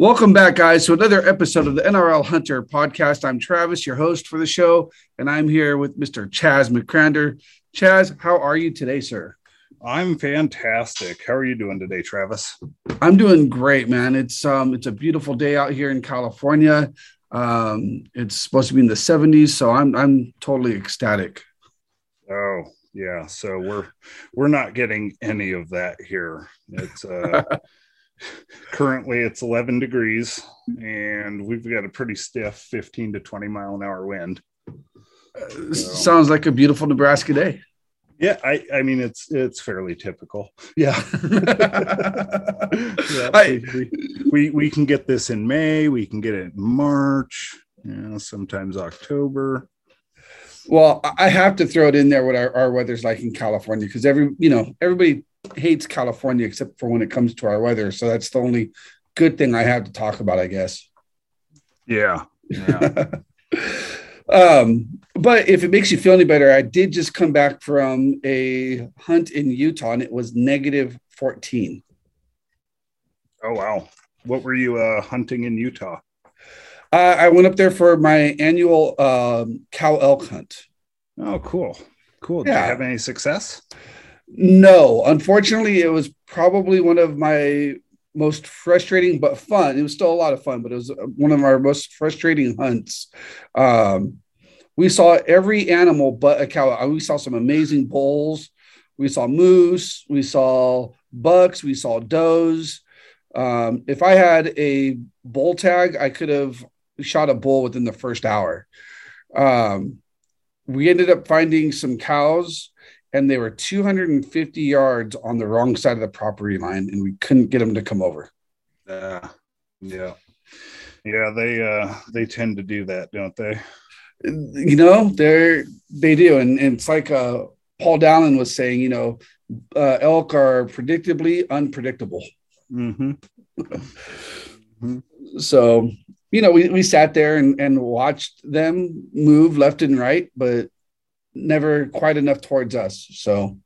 Welcome back, guys, to another episode of the NRL Hunter podcast. I'm Travis, your host for the show, and I'm here with Mr. Chaz McCrander. Chaz, how are you today, sir? I'm fantastic. How are you doing today, Travis? I'm doing great, man. It's um it's a beautiful day out here in California. Um, it's supposed to be in the 70s, so I'm I'm totally ecstatic. Oh, yeah. So we're we're not getting any of that here. It's uh currently it's 11 degrees and we've got a pretty stiff 15 to 20 mile an hour wind. Uh, so, sounds like a beautiful nebraska day. Yeah i i mean it's it's fairly typical. Yeah, yeah I, we, we, we can get this in may we can get it in march you know sometimes october. Well i have to throw it in there what our, our weather's like in california because every you know everybody hates California except for when it comes to our weather. So that's the only good thing I have to talk about, I guess. Yeah. Yeah. um, but if it makes you feel any better, I did just come back from a hunt in Utah and it was negative 14. Oh, wow. What were you uh, hunting in Utah? Uh, I went up there for my annual um, cow elk hunt. Oh, cool. Cool. Did yeah. you have any success? No, unfortunately, it was probably one of my most frustrating but fun. It was still a lot of fun, but it was one of our most frustrating hunts. Um, we saw every animal but a cow. We saw some amazing bulls. We saw moose. We saw bucks. We saw does. Um, if I had a bull tag, I could have shot a bull within the first hour. Um, we ended up finding some cows and they were 250 yards on the wrong side of the property line, and we couldn't get them to come over. Uh, yeah, yeah, they uh, they tend to do that, don't they? You know, they're they do, and, and it's like uh, Paul Dallin was saying, you know, uh, elk are predictably unpredictable. Mm-hmm. mm-hmm. So, you know, we, we sat there and, and watched them move left and right, but never quite enough towards us. So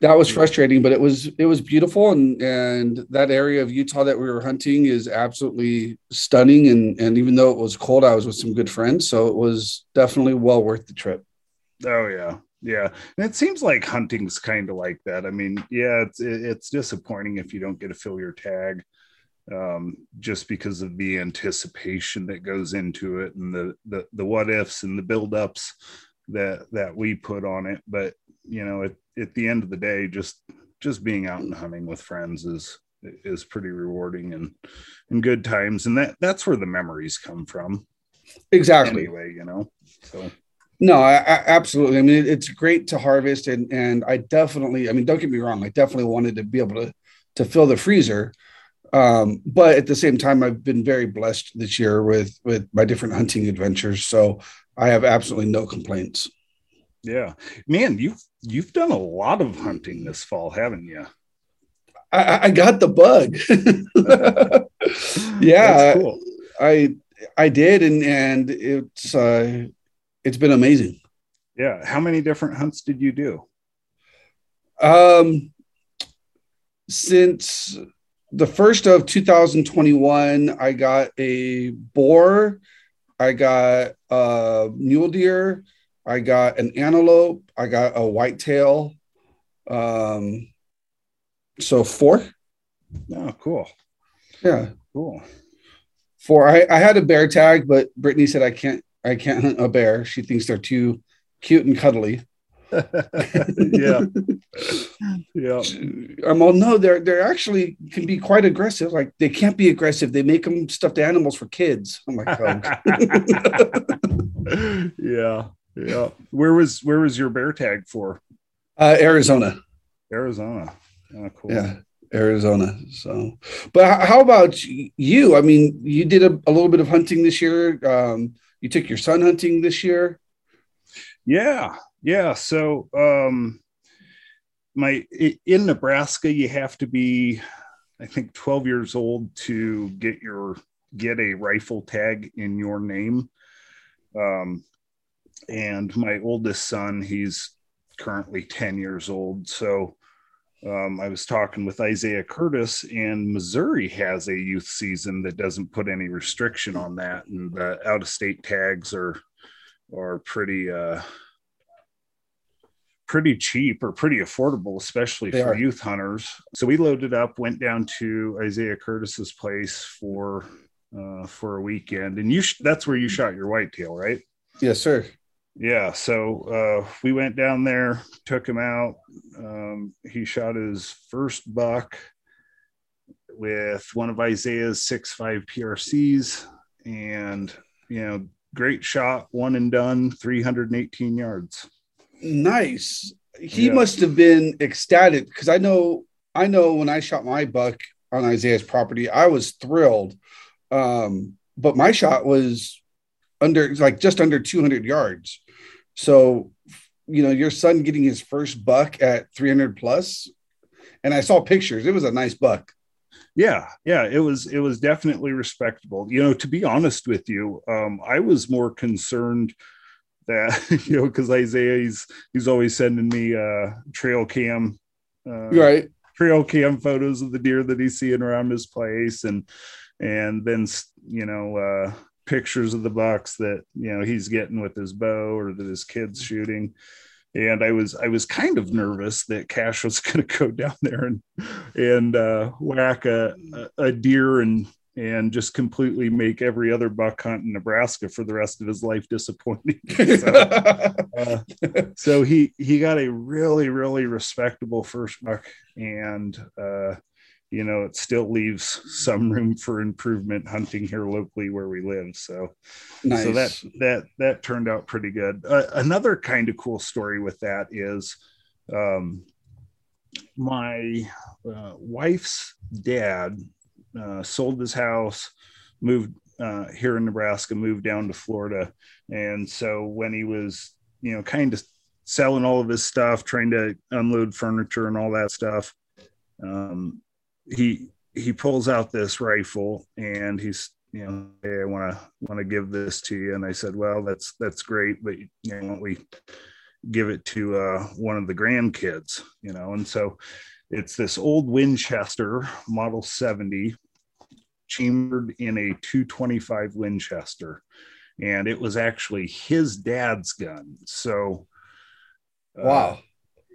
that was frustrating, but it was it was beautiful and and that area of Utah that we were hunting is absolutely stunning and and even though it was cold, I was with some good friends, so it was definitely well worth the trip. Oh yeah. Yeah, and it seems like hunting's kind of like that. I mean, yeah, it's it's disappointing if you don't get to fill your tag, um, just because of the anticipation that goes into it and the the, the what ifs and the buildups that that we put on it. But you know, at, at the end of the day, just just being out and hunting with friends is is pretty rewarding and and good times, and that that's where the memories come from. Exactly. Anyway, you know, so. No, I, I, absolutely. I mean, it's great to harvest, and and I definitely. I mean, don't get me wrong. I definitely wanted to be able to to fill the freezer, um, but at the same time, I've been very blessed this year with with my different hunting adventures. So I have absolutely no complaints. Yeah, man, you've you've done a lot of hunting this fall, haven't you? I, I got the bug. yeah, cool. I I did, and and it's uh, it's been amazing. Yeah, how many different hunts did you do? Um, since the first of 2021, I got a boar, I got a mule deer, I got an antelope, I got a whitetail. Um, so four. Oh, cool. Yeah, cool. Four. I, I had a bear tag, but Brittany said I can't. I can't hunt a bear. She thinks they're too cute and cuddly. yeah. Yeah. Um, well, no, they're they're actually can be quite aggressive. Like they can't be aggressive. They make them stuffed animals for kids. I'm like, oh. yeah, yeah. Where was where was your bear tag for? Uh, Arizona. Arizona. Oh, cool. Yeah. Arizona. So, but how about you? I mean, you did a, a little bit of hunting this year. Um, you took your son hunting this year. Yeah, yeah. So, um, my in Nebraska, you have to be, I think, 12 years old to get your get a rifle tag in your name. Um, and my oldest son, he's currently 10 years old. So um, I was talking with Isaiah Curtis, and Missouri has a youth season that doesn't put any restriction on that, and the out of state tags are are pretty uh, pretty cheap or pretty affordable, especially they for are. youth hunters. So we loaded up, went down to Isaiah Curtis's place for uh, for a weekend, and you sh- that's where you shot your whitetail, right? Yes, sir yeah so uh, we went down there took him out um, he shot his first buck with one of isaiah's six five prcs and you know great shot one and done 318 yards nice he yeah. must have been ecstatic because i know i know when i shot my buck on isaiah's property i was thrilled um, but my shot was under like just under 200 yards so, you know, your son getting his first buck at 300 plus, and I saw pictures. It was a nice buck. Yeah, yeah, it was it was definitely respectable. You know, to be honest with you, um, I was more concerned that you know because Isaiah he's he's always sending me uh, trail cam, uh, right? Trail cam photos of the deer that he's seeing around his place, and and then you know uh, pictures of the bucks that you know he's getting with his bow or that his kids shooting and i was i was kind of nervous that cash was going to go down there and and uh, whack a, a deer and and just completely make every other buck hunt in Nebraska for the rest of his life disappointing. so, uh, so, he he got a really really respectable first buck, and uh, you know, it still leaves some room for improvement hunting here locally where we live. So, nice. so that that that turned out pretty good. Uh, another kind of cool story with that is, um, my uh, wife's dad uh, sold his house, moved uh, here in Nebraska, moved down to Florida, and so when he was, you know, kind of selling all of his stuff, trying to unload furniture and all that stuff. Um, he he pulls out this rifle and he's you know hey i want to want to give this to you and i said well that's that's great but you know we give it to uh, one of the grandkids you know and so it's this old winchester model 70 chambered in a 225 winchester and it was actually his dad's gun. So uh, wow.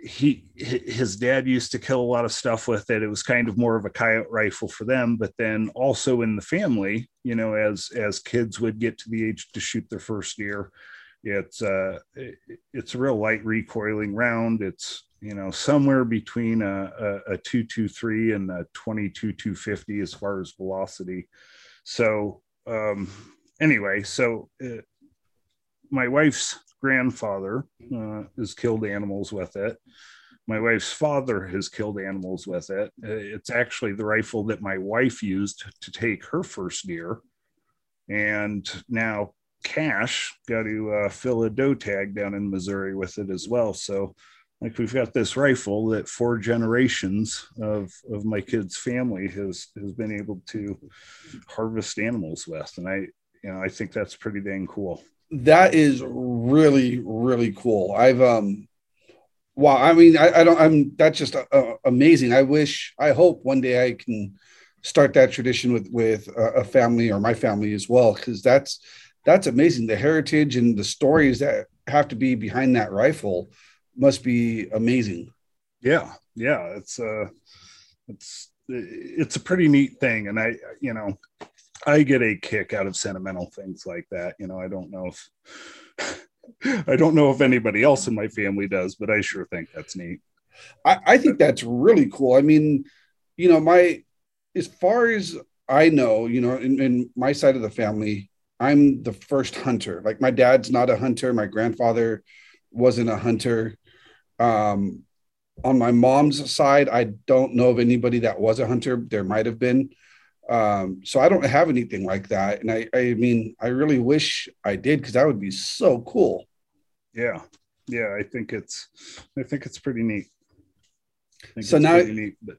he his dad used to kill a lot of stuff with it. It was kind of more of a coyote rifle for them but then also in the family you know as as kids would get to the age to shoot their first deer it's uh it's a real light recoiling round. It's you know somewhere between a, a, a 223 and a 22 250 as far as velocity so um anyway so uh, my wife's grandfather uh, has killed animals with it. My wife's father has killed animals with it. Uh, it's actually the rifle that my wife used to take her first deer. And now Cash got to uh, fill a doe tag down in Missouri with it as well. So, like, we've got this rifle that four generations of, of my kids' family has has been able to harvest animals with, and I, you know, I think that's pretty dang cool. That is really really cool. I've um wow i mean i, I don't i'm that's just uh, amazing. I wish i hope one day i can start that tradition with with a family or my family as well because that's that's amazing. The heritage and the stories that have to be behind that rifle must be amazing yeah yeah it's uh it's it's a pretty neat thing and i you know I get a kick out of sentimental things like that. You know, I don't know if I don't know if anybody else in my family does, but I sure think that's neat. I, I think that's really cool. I mean, you know, my as far as I know, you know, in, in my side of the family, I'm the first hunter. Like my dad's not a hunter. My grandfather wasn't a hunter. Um, on my mom's side, I don't know of anybody that was a hunter. There might have been. Um, so I don't have anything like that. And I, I mean, I really wish I did because that would be so cool. Yeah. Yeah. I think it's, I think it's pretty neat. So now, neat, but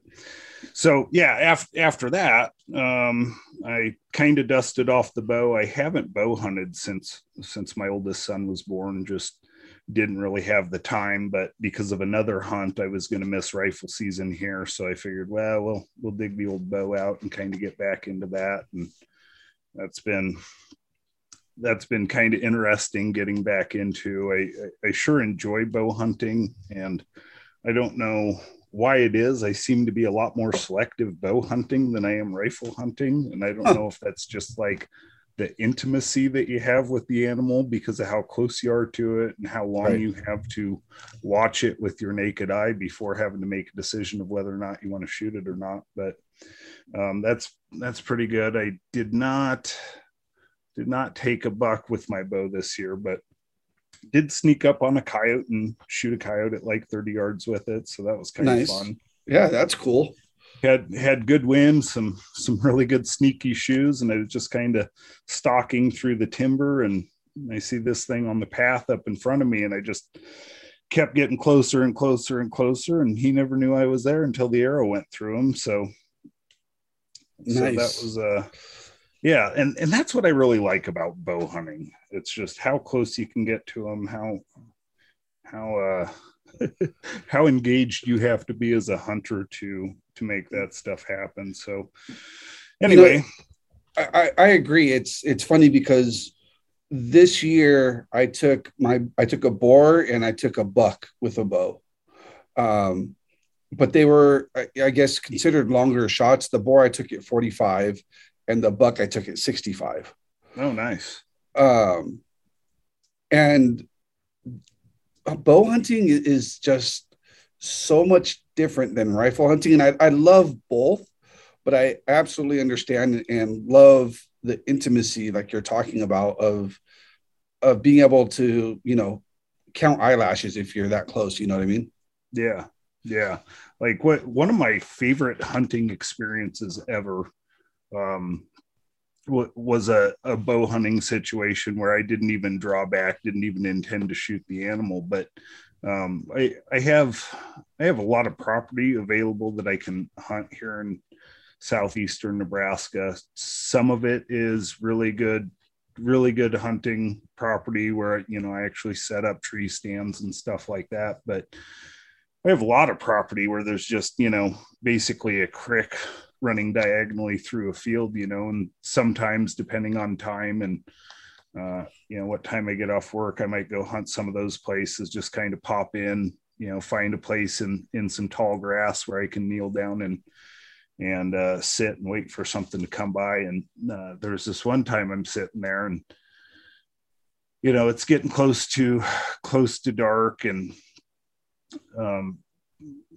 so yeah, after, after that, um, I kind of dusted off the bow. I haven't bow hunted since, since my oldest son was born, just didn't really have the time, but because of another hunt, I was going to miss rifle season here. So I figured, well, we'll, we'll dig the old bow out and kind of get back into that. And that's been, that's been kind of interesting getting back into. I, I sure enjoy bow hunting and I don't know why it is. I seem to be a lot more selective bow hunting than I am rifle hunting. And I don't know if that's just like the intimacy that you have with the animal because of how close you are to it and how long right. you have to watch it with your naked eye before having to make a decision of whether or not you want to shoot it or not. But um, that's that's pretty good. I did not did not take a buck with my bow this year, but did sneak up on a coyote and shoot a coyote at like 30 yards with it. So that was kind nice. of fun. Yeah, that's cool had had good wind, some some really good sneaky shoes, and I was just kind of stalking through the timber, and I see this thing on the path up in front of me, and I just kept getting closer and closer and closer, and he never knew I was there until the arrow went through him. So, nice. so that was uh yeah, and and that's what I really like about bow hunting. It's just how close you can get to them, how how uh how engaged you have to be as a hunter to to make that stuff happen. So anyway, you know, I, I agree. It's it's funny because this year I took my I took a boar and I took a buck with a bow. Um, but they were I, I guess considered longer shots. The boar I took at 45 and the buck I took at 65. Oh, nice. Um, and bow hunting is just so much different than rifle hunting. And I, I love both, but I absolutely understand and love the intimacy, like you're talking about, of of being able to, you know, count eyelashes if you're that close. You know what I mean? Yeah, yeah. Like what one of my favorite hunting experiences ever um, was a, a bow hunting situation where I didn't even draw back, didn't even intend to shoot the animal, but um, I, I have I have a lot of property available that I can hunt here in southeastern Nebraska. Some of it is really good, really good hunting property where you know I actually set up tree stands and stuff like that. But I have a lot of property where there's just you know basically a creek running diagonally through a field, you know, and sometimes depending on time and uh, you know, what time I get off work, I might go hunt some of those places, just kind of pop in, you know, find a place in in some tall grass where I can kneel down and and uh, sit and wait for something to come by. And uh, there's this one time I'm sitting there and you know it's getting close to close to dark and um,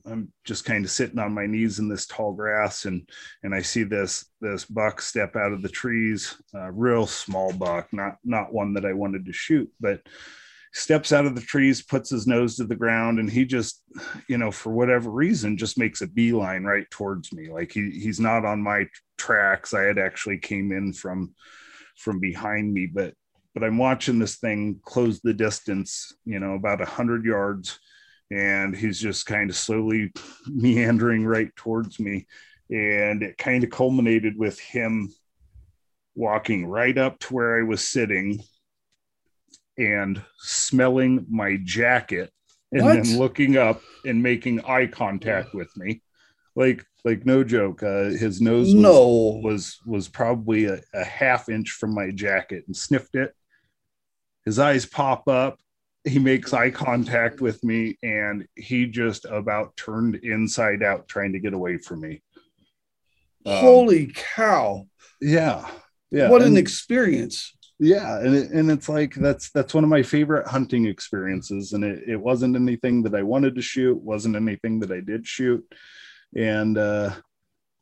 I'm just kind of sitting on my knees in this tall grass and and I see this this buck step out of the trees, a real small buck, not not one that I wanted to shoot, but steps out of the trees, puts his nose to the ground, and he just, you know, for whatever reason, just makes a beeline right towards me. Like he he's not on my tracks. I had actually came in from from behind me, but but I'm watching this thing close the distance, you know, about a hundred yards and he's just kind of slowly meandering right towards me. And it kind of culminated with him walking right up to where I was sitting and smelling my jacket and what? then looking up and making eye contact with me. Like, like no joke. Uh, his nose was, no. was was probably a, a half inch from my jacket and sniffed it. His eyes pop up he makes eye contact with me and he just about turned inside out trying to get away from me. Um, Holy cow. Yeah. Yeah. What and, an experience. Yeah. And, it, and it's like, that's, that's one of my favorite hunting experiences. And it, it wasn't anything that I wanted to shoot, wasn't anything that I did shoot. And, uh,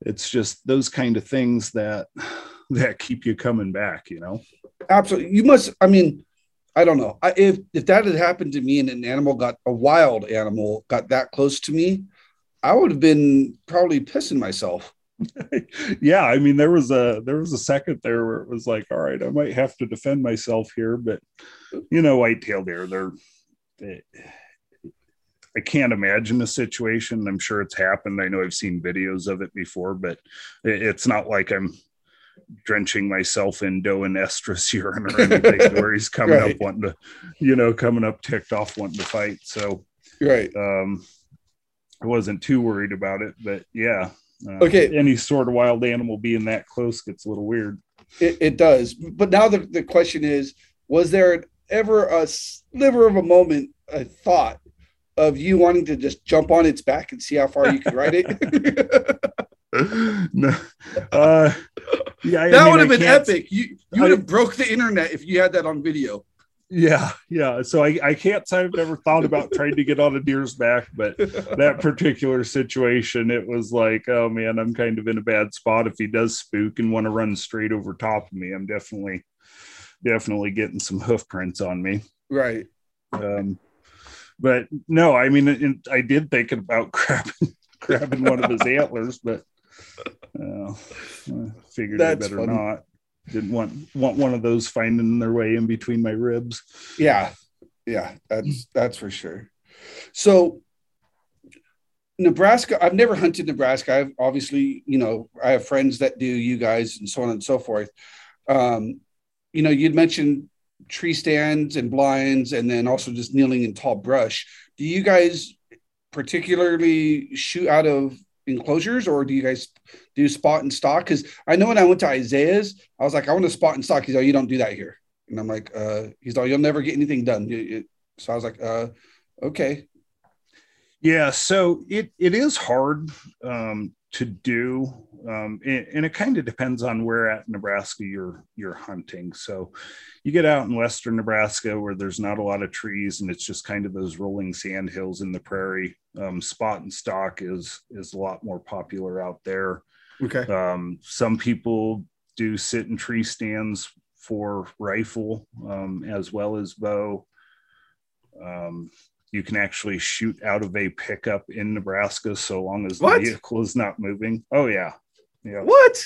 it's just those kind of things that, that keep you coming back, you know? Absolutely. You must, I mean, I don't know. I, if if that had happened to me and an animal got a wild animal got that close to me, I would have been probably pissing myself. yeah, I mean there was a there was a second there where it was like, all right, I might have to defend myself here, but you know, white-tailed deer, they're they, I can't imagine a situation. I'm sure it's happened. I know I've seen videos of it before, but it's not like I'm drenching myself in doe and estrus urine or anything where he's coming right. up wanting to, you know, coming up ticked off wanting to fight. So, right. Um, I wasn't too worried about it, but yeah. Uh, okay. Any sort of wild animal being that close gets a little weird. It, it does. But now the, the question is was there ever a sliver of a moment, a thought of you wanting to just jump on its back and see how far you could ride it? no. Uh, yeah, that I mean, would have been epic. You you would have broke the internet if you had that on video. Yeah, yeah. So I, I can't say I've never thought about trying to get on a deer's back, but that particular situation, it was like, oh man, I'm kind of in a bad spot. If he does spook and want to run straight over top of me, I'm definitely, definitely getting some hoof prints on me. Right. Um, but no, I mean, I did think about grabbing, grabbing one of his antlers, but uh, I figured That's I better funny. not didn't want want one of those finding their way in between my ribs. Yeah, yeah, that's that's for sure. So Nebraska, I've never hunted Nebraska. I've obviously, you know, I have friends that do, you guys, and so on and so forth. Um, you know, you'd mentioned tree stands and blinds, and then also just kneeling in tall brush. Do you guys particularly shoot out of enclosures or do you guys do spot and stalk? Because I know when I went to Isaiah's, I was like, I want to spot and stock. He's like, you don't do that here. And I'm like, uh, he's like, you'll never get anything done. So I was like, uh, okay. Yeah, so it it is hard um, to do, um, and, and, it kind of depends on where at Nebraska you're you're hunting. So you get out in western Nebraska where there's not a lot of trees and it's just kind of those rolling sand hills in the prairie um, spot and stalk is is a lot more popular out there. Okay. Um, some people do sit in tree stands for rifle um, as well as bow. You can actually shoot out of a pickup in Nebraska so long as what? the vehicle is not moving. Oh yeah, yeah. What?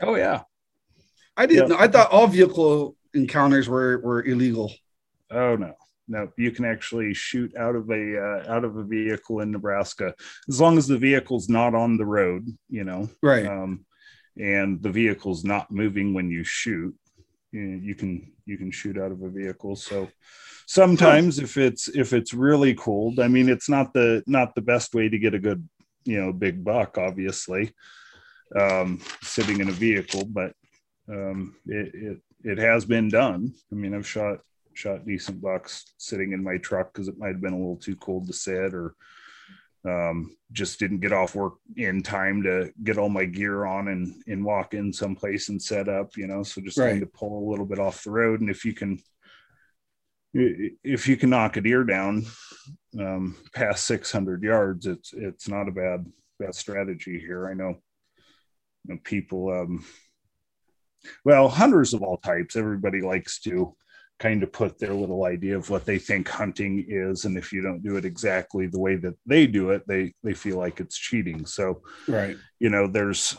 Oh yeah. I didn't. Yep. know. I thought all vehicle encounters were were illegal. Oh no no you can actually shoot out of a uh, out of a vehicle in nebraska as long as the vehicle's not on the road you know right um, and the vehicle's not moving when you shoot you, know, you can you can shoot out of a vehicle so sometimes if it's if it's really cold i mean it's not the not the best way to get a good you know big buck obviously um, sitting in a vehicle but um, it, it it has been done i mean i've shot shot decent bucks sitting in my truck because it might have been a little too cold to sit or um, just didn't get off work in time to get all my gear on and, and walk in someplace and set up, you know, so just right. trying to pull a little bit off the road. And if you can, if you can knock a deer down um, past 600 yards, it's, it's not a bad, bad strategy here. I know, you know people, um, well, hunters of all types, everybody likes to, kind of put their little idea of what they think hunting is. And if you don't do it exactly the way that they do it they they feel like it's cheating. So right. you know there's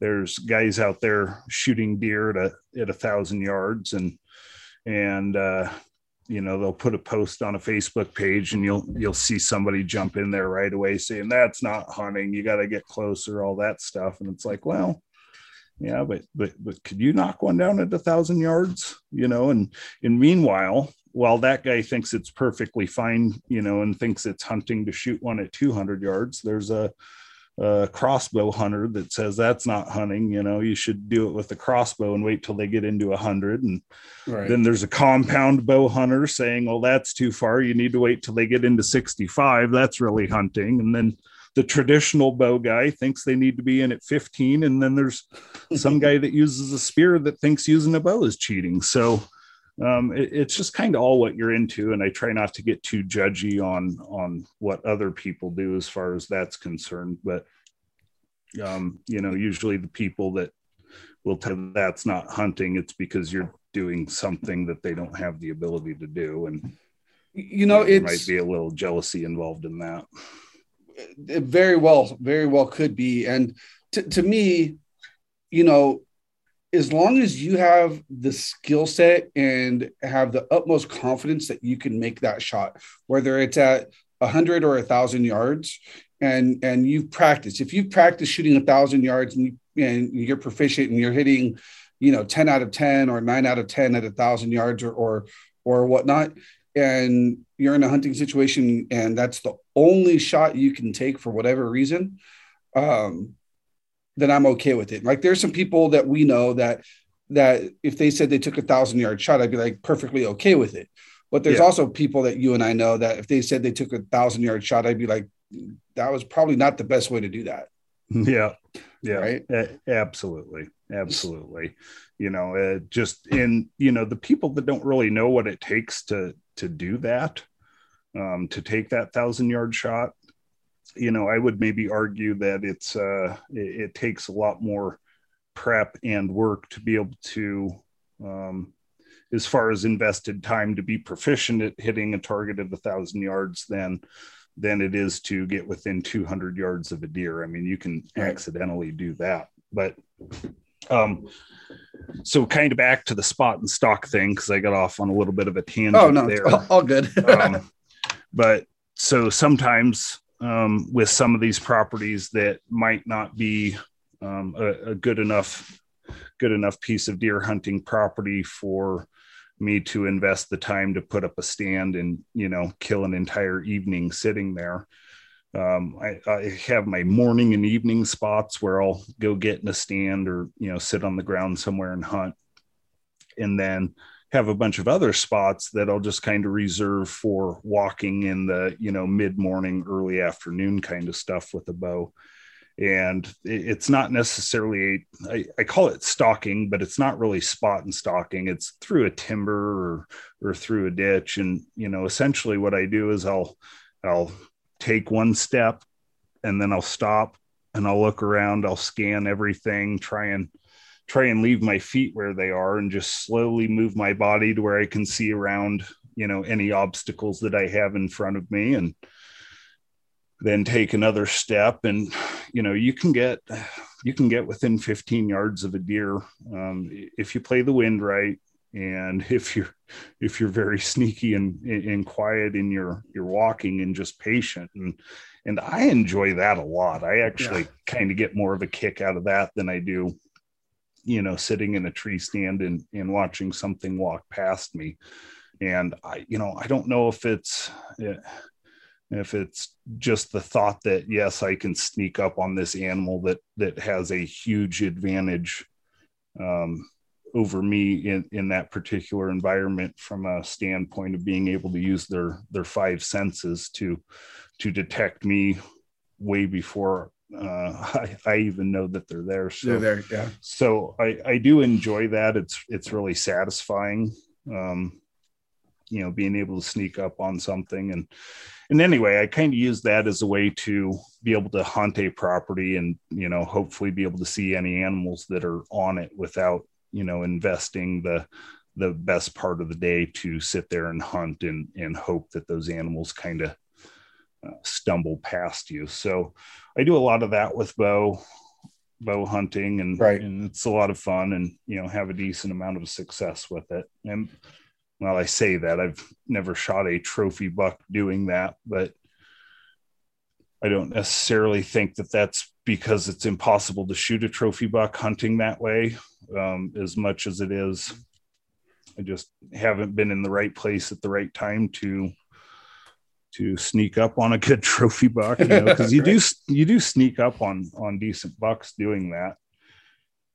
there's guys out there shooting deer at a at a thousand yards and and uh you know they'll put a post on a facebook page and you'll you'll see somebody jump in there right away saying that's not hunting. You got to get closer all that stuff. And it's like well yeah but but but could you knock one down at a thousand yards you know? And and meanwhile while that guy thinks it's perfectly fine you know and thinks it's hunting to shoot one at 200 yards there's a, a crossbow hunter that says that's not hunting you know you should do it with a crossbow and wait till they get into a hundred. And right. then there's a compound bow hunter saying well that's too far. You need to wait till they get into 65 that's really hunting. And then the traditional bow guy thinks they need to be in at 15 and then there's some guy that uses a spear that thinks using a bow is cheating. So um, it, it's just kind of all what you're into and i try not to get too judgy on on what other people do as far as that's concerned but um, you know usually the people that will tell that's not hunting it's because you're doing something that they don't have the ability to do and you know it might be a little jealousy involved in that it very well, very well could be. And to, to me, you know, as long as you have the skill set and have the utmost confidence that you can make that shot, whether it's at a hundred or a thousand yards, and and you've practiced. If you've practiced shooting a thousand yards and you and you're proficient and you're hitting, you know, 10 out of 10 or nine out of 10 at a thousand yards or, or, or whatnot, and you're in a hunting situation and that's the only shot you can take for whatever reason, um, then I'm okay with it. Like there's some people that we know that that if they said they took a thousand yard shot, I'd be like perfectly okay with it. But there's yeah. also people that you and I know that if they said they took a thousand yard shot, I'd be like, that was probably not the best way to do that. Yeah. Yeah. Right. A- absolutely. Absolutely. You know, uh, just in, you know, the people that don't really know what it takes to, to do that, um, to take that thousand yard shot, you know, I would maybe argue that it's, uh, it, it takes a lot more prep and work to be able to, um, as far as invested time to be proficient at hitting a target of a thousand yards than than it is to get within 200 yards of a deer. I mean, you can right. accidentally do that, but um, so kind of back to the spot and stalk thing because I got off on a little bit of a tangent. Oh no, there. all good. um, but so sometimes um, with some of these properties that might not be um, a, a, good enough good enough piece of deer hunting property for me to invest the time to put up a stand and you know kill an entire evening sitting there. Um, I, I, have my morning and evening spots where I'll go get in a stand or you know sit on the ground somewhere and hunt, and then have a bunch of other spots that I'll just kind of reserve for walking in the you know mid morning, early afternoon kind of stuff with a bow. And it's not necessarily I, I, call it stalking but it's not really spot and stalking it's through a timber or or through a ditch. And you know essentially what i do is i'll i'll take one step and then i'll stop and i'll look around. I'll scan everything try and try and leave my feet where they are and just slowly move my body to where i can see around you know any obstacles that i have in front of me and then take another step. And you know you can get you can get within 15 yards of a deer um, if you play the wind right and if you're if you're very sneaky and, and quiet in your your walking and just patient. And and i enjoy that a lot. I actually yeah. kind of get more of a kick out of that than i do you know sitting in a tree stand and and watching something walk past me. And i you know i don't know if it's if it's just the thought that yes i can sneak up on this animal that that has a huge advantage um, over me in in that particular environment from a standpoint of being able to use their their five senses to to detect me way before uh, I, I even know that they're there. So, they're there, yeah. So I, I do enjoy that. It's it's really satisfying. Um, you know, being able to sneak up on something and and anyway, I kind of use that as a way to be able to hunt a property and, you know, hopefully be able to see any animals that are on it without, you know, investing the, the best part of the day to sit there and hunt and, and hope that those animals kind of uh, stumble past you. So I do a lot of that with bow, bow hunting and, right. and it's a lot of fun and, you know, have a decent amount of success with it. And well, I say that I've never shot a trophy buck doing that, but I don't necessarily think that that's because it's impossible to shoot a trophy buck hunting that way um, as much as it is. I just haven't been in the right place at the right time to to sneak up on a good trophy buck, you know, because you do you do sneak up on on decent bucks doing that,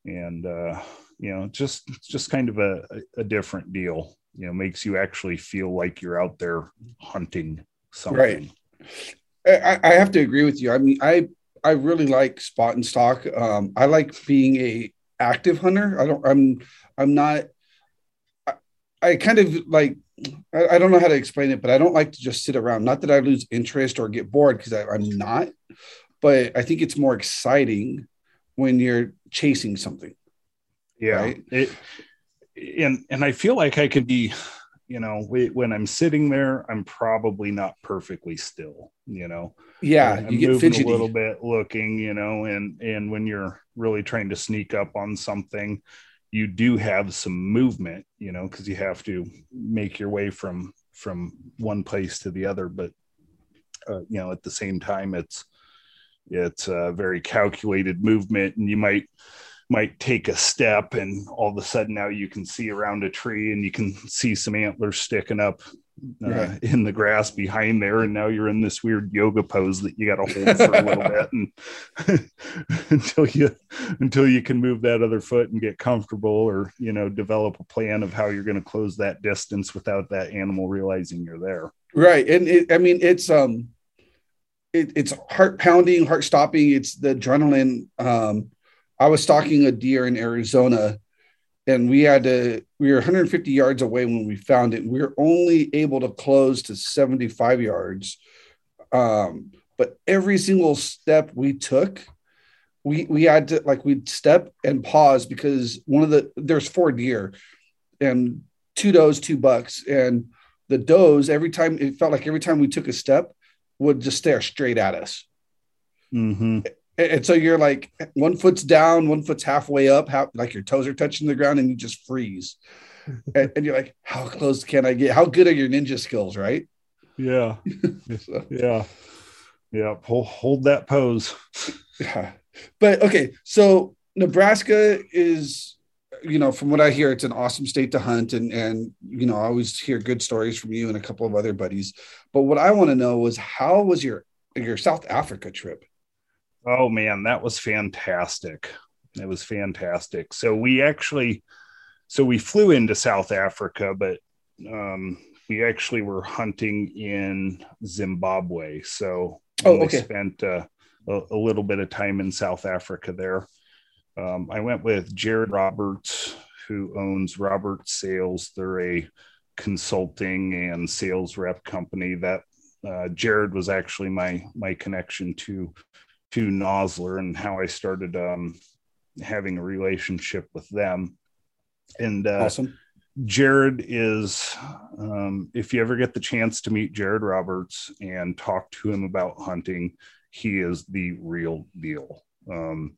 and uh, you know, just it's just kind of a, a different deal you know makes you actually feel like you're out there hunting something. Right. I, I have to agree with you. I mean i i really like spot and stalk. Um i like being a active hunter. I don't i'm i'm not i, kind of like I, I, don't know how to explain it but i don't like to just sit around not that i lose interest or get bored because i'm not but i think it's more exciting when you're chasing something yeah right? it and and I feel like I could be, you know, when I'm sitting there, I'm probably not perfectly still, you know. Yeah, I'm you get fidgety a little bit, looking, you know, and and when you're really trying to sneak up on something, you do have some movement, you know, because you have to make your way from from one place to the other, but uh, you know, at the same time, it's it's a very calculated movement and you might might take a step and all of a sudden now you can see around a tree and you can see some antlers sticking up uh, right. in the grass behind there and now you're in this weird yoga pose that you got to hold for a little bit and until you until you can move that other foot and get comfortable or you know develop a plan of how you're going to close that distance without that animal realizing you're there right and it, i mean it's um it, it's heart pounding heart stopping it's the adrenaline um I was stalking a deer in Arizona and we had to we were 150 yards away when we found it. We were only able to close to 75 yards. Um, but every single step we took, we we had to like we'd step and pause because one of the there's four deer and two does, two bucks. And the does, every time it felt like every time we took a step, would just stare straight at us. Mm-hmm and so you're like one foot's down, one foot's halfway up, how, like your toes are touching the ground, and you just freeze. and, and, you're like, how close can I get? How good are your ninja skills, right? Yeah, so. yeah, yeah. Hold, hold that pose. yeah, but okay. So Nebraska is, you know, from what I hear, it's an awesome state to hunt, and and you know, I always hear good stories from you and a couple of other buddies. But what I want to know was how was your your South Africa trip? Oh man, that was fantastic. It was fantastic. So we actually, so we flew into South Africa, but um, we actually were hunting in Zimbabwe. So oh, okay. we spent uh, a, a, little bit of time in South Africa there. Um, I went with Jared Roberts, who owns Roberts Sales. They're a consulting and sales rep company that uh, Jared was actually my my connection to to Nosler and how I started um, having a relationship with them. And uh, awesome. Jared is, um, if you ever get the chance to meet Jared Roberts and talk to him about hunting, he is the real deal. Um,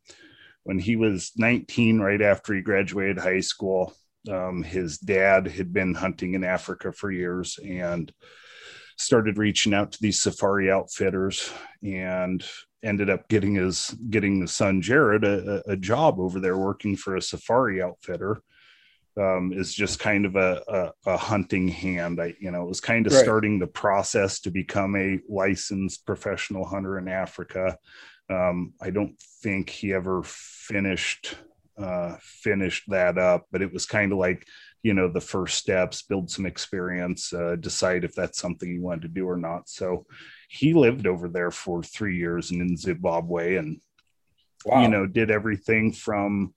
when he was 19, right after he graduated high school, um, his dad had been hunting in Africa for years and started reaching out to these safari outfitters and ended up getting his getting the son Jared a, a job over there working for a safari outfitter. Um, is just kind of a, a, a, hunting hand. I, you know, it was kind of right. starting the process to become a licensed professional hunter in Africa. Um, I don't think he ever finished uh, finished that up, but it was kind of like you know the first steps build some experience uh, decide if that's something you wanted to do or not so he lived over there for three years and in zimbabwe and wow. you know did everything from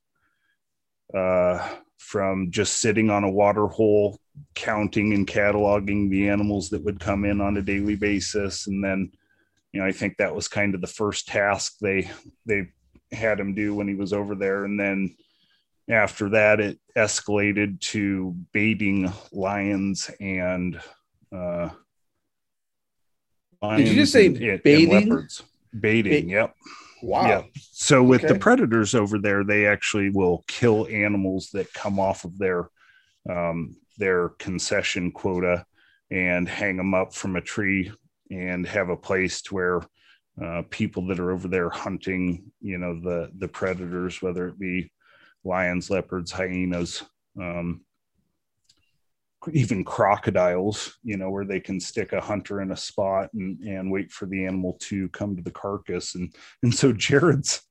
uh from just sitting on a water hole counting and cataloging the animals that would come in on a daily basis and then you know i think that was kind of the first task they they had him do when he was over there and then after that, it escalated to baiting lions and uh, Did you just say and, baiting? And leopards. Baiting, ba- yep. Wow. Yeah. So with okay. the predators over there, they actually will kill animals that come off of their um, their concession quota and hang them up from a tree and have a place to where uh, people that are over there hunting, you know, the the predators, whether it be lions, leopards, hyenas, um, even crocodiles, you know, where they can stick a hunter in a spot and, and wait for the animal to come to the carcass. And, and so Jared's,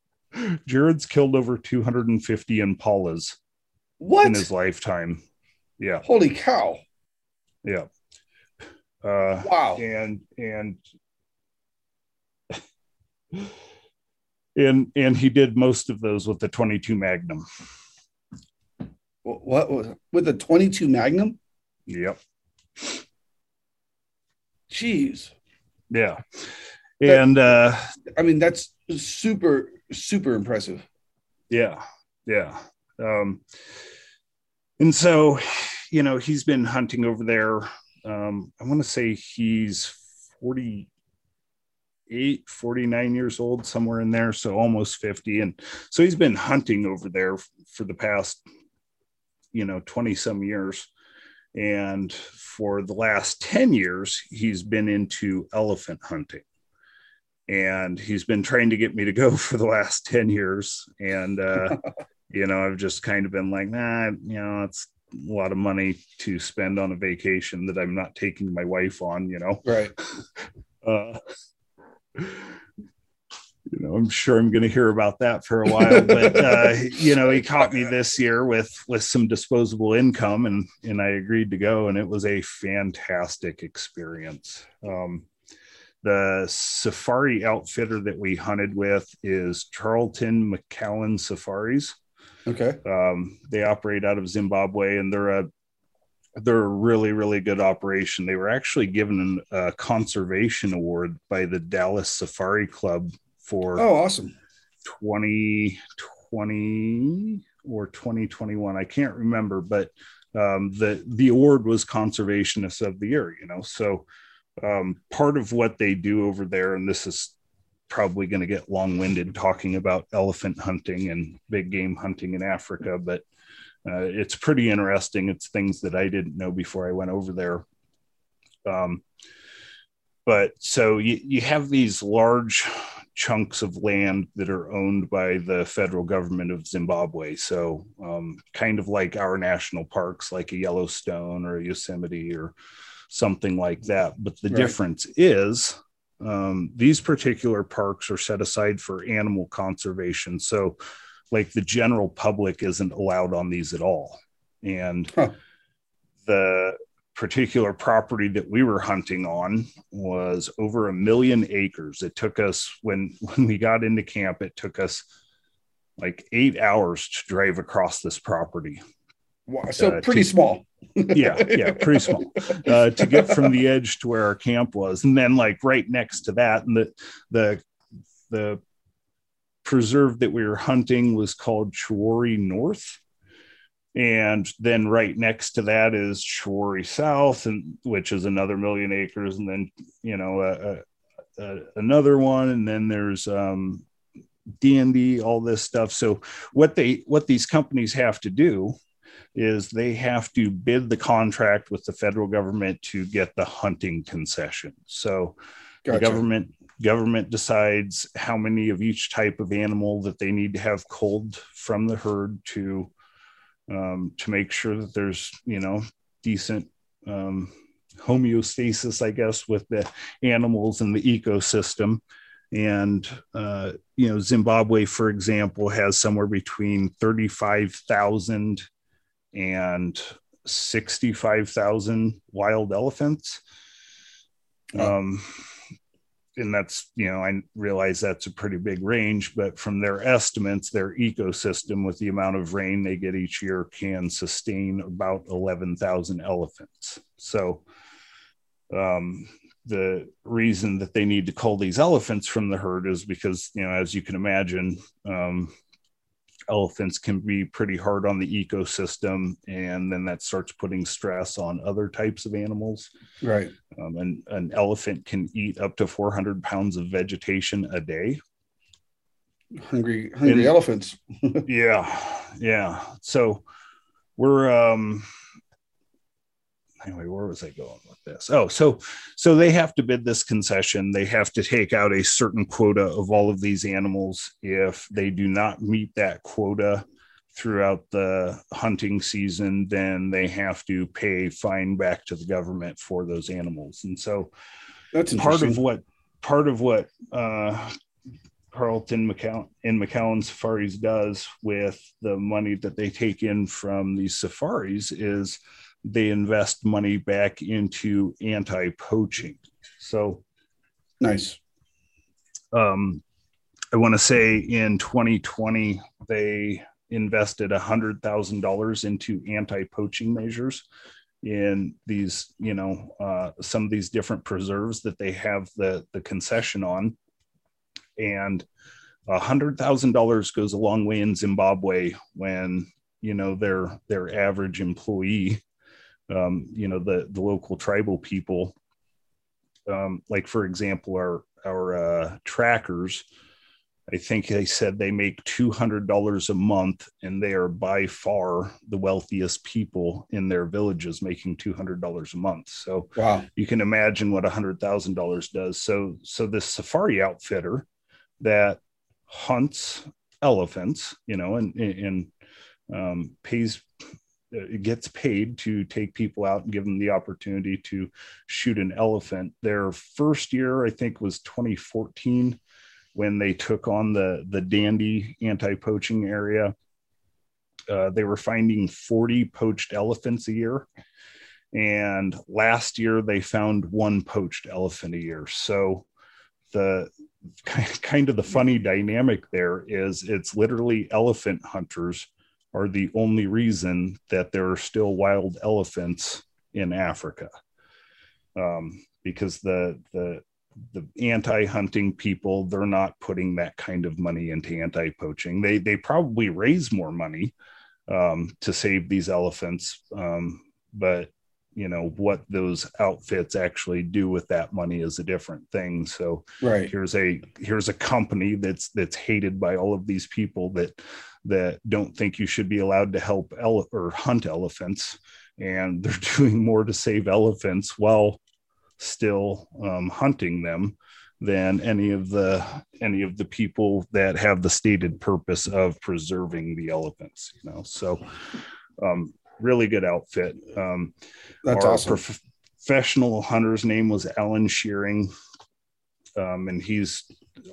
Jared's killed over 250 impalas what? in his lifetime. Yeah. Holy cow. Yeah. Uh, wow. And, and, and and he did most of those with the 22 Magnum. What, what with the 22 Magnum? Yep. Jeez. Yeah. And uh I mean that's super super impressive. Yeah. Yeah. Um and so you know he's been hunting over there um I want to say he's 40 48 49 years old somewhere in there so almost 50 and so he's been hunting over there for the past you know 20 some years and for the last 10 years he's been into elephant hunting. And he's been trying to get me to go for the last 10 years. And uh you know i've just kind of been like nah you know it's a lot of money to spend on a vacation that i'm not taking my wife on you know? Right. Uh you know i'm sure i'm going to hear about that for a while but uh you know he caught me this year with with some disposable income and and i agreed to go and it was a fantastic experience um the safari outfitter that we hunted with is Charlton McCallum Safaris. Okay. Um, they operate out of Zimbabwe, and they're a they're a really really good operation. They were actually given a conservation award by the Dallas Safari Club for oh awesome 2020 or 2021. I can't remember, but um, the the award was conservationist of the year. You know, so um, part of what they do over there, and this is probably going to get long winded talking about elephant hunting and big game hunting in Africa, but uh, it's pretty interesting. It's things that I didn't know before I went over there. Um, but so you, you have these large chunks of land that are owned by the federal government of Zimbabwe. So, um, kind of like our national parks, like a Yellowstone or a Yosemite or something like that. But the right. difference is um, these particular parks are set aside for animal conservation. So, like the general public isn't allowed on these at all. And huh. the particular property that we were hunting on was over a million acres. It took us when when we got into camp, it took us like eight hours to drive across this property. Wow, so uh, pretty to, small yeah, yeah, pretty small uh, to get from the edge to where our camp was, and then like right next to that, and the the the preserve that we were hunting was called Chewore North, and then right next to that is Chewore South, and which is another million acres, and then you know uh, uh, another one, and then there's um, Dande, all this stuff. So what they what these companies have to do is they have to bid the contract with the federal government to get the hunting concession. So gotcha. the government government decides how many of each type of animal that they need to have culled from the herd to um, to make sure that there's you know decent um, homeostasis, I guess, with the animals and the ecosystem. And uh, you know, Zimbabwe, for example, has somewhere between thirty-five thousand and 65,000 wild elephants. Um, and that's, you know, I realize that's a pretty big range, but from their estimates, their ecosystem with the amount of rain they get each year can sustain about 11,000 elephants. So, um, the reason that they need to cull these elephants from the herd is because, you know, as you can imagine, um, elephants can be pretty hard on the ecosystem and then that starts putting stress on other types of animals. Right. Um, and an elephant can eat up to 400 pounds of vegetation a day. Hungry hungry and, elephants. Yeah yeah. So we're um anyway, where was I going with this? Oh, so so they have to bid this concession. They have to take out a certain quota of all of these animals. If they do not meet that quota throughout the hunting season, then they have to pay fine back to the government for those animals. And so that's part of what part of what uh, Charlton McCall- in McCallum Safaris does with the money that they take in from these safaris is they invest money back into anti poaching. So nice. Um, I want to say in 2020, they invested a $100,000 into anti poaching measures in these, you know, uh, some of these different preserves that they have the, the concession on. And a $100,000 goes a long way in Zimbabwe when, you know, their, their average employee um, you know the the local tribal people um, like for example our our uh, trackers I think they said they make $200 a month, and they are by far the wealthiest people in their villages making $200 a month. So wow. you can imagine what $100,000 does. So, so this safari outfitter that hunts elephants, you know, and, and um, pays uh, gets paid to take people out and give them the opportunity to shoot an elephant. Their first year, I think, was 2014 when they took on the the Dande anti-poaching area. Uh, they were finding 40 poached elephants a year. And last year they found one poached elephant a year. So the kind of the funny dynamic there is it's literally elephant hunters are the only reason that there are still wild elephants in Africa. Um, because the the the anti-hunting people they're not putting that kind of money into anti-poaching. They they probably raise more money um, to save these elephants um, but you know what those outfits actually do with that money is a different thing. So right. here's a here's a company that's that's hated by all of these people that that don't think you should be allowed to help ele- or hunt elephants and they're doing more to save elephants while still um, hunting them than any of the any of the people that have the stated purpose of preserving the elephants you know? So um, really good outfit. Um, that's awesome. prof- professional hunter's name was alan shearing um, and he's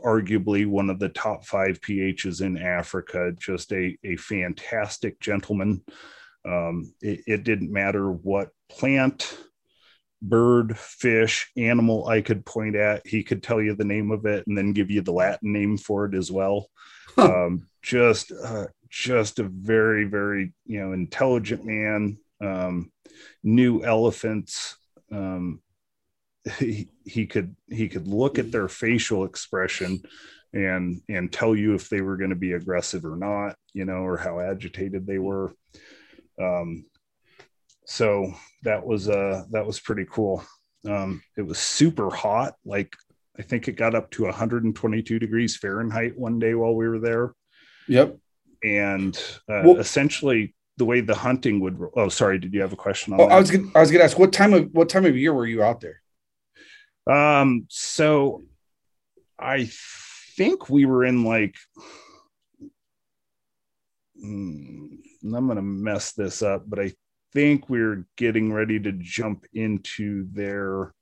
arguably one of the top five phs in africa just a, a fantastic gentleman um, it, it didn't matter what plant bird, fish, animal I could point at. He could tell you the name of it and then give you the Latin name for it as well. Huh. Um, just, uh, just a very, very, you know, intelligent man. Um, knew elephants. Um, he, he could he could look at their facial expression and and tell you if they were going to be aggressive or not, you know, or how agitated they were. Um, so that was uh that was pretty cool. Um it was super hot like i think it got up to 122 degrees fahrenheit one day while we were there. Yep. And uh, well, essentially the way the hunting would oh sorry did you have a question on oh, i was gonna, i was gonna ask what time of what time of year were you out there um so i think we were in like hmm, i'm gonna mess this up but i think we're getting ready to jump into their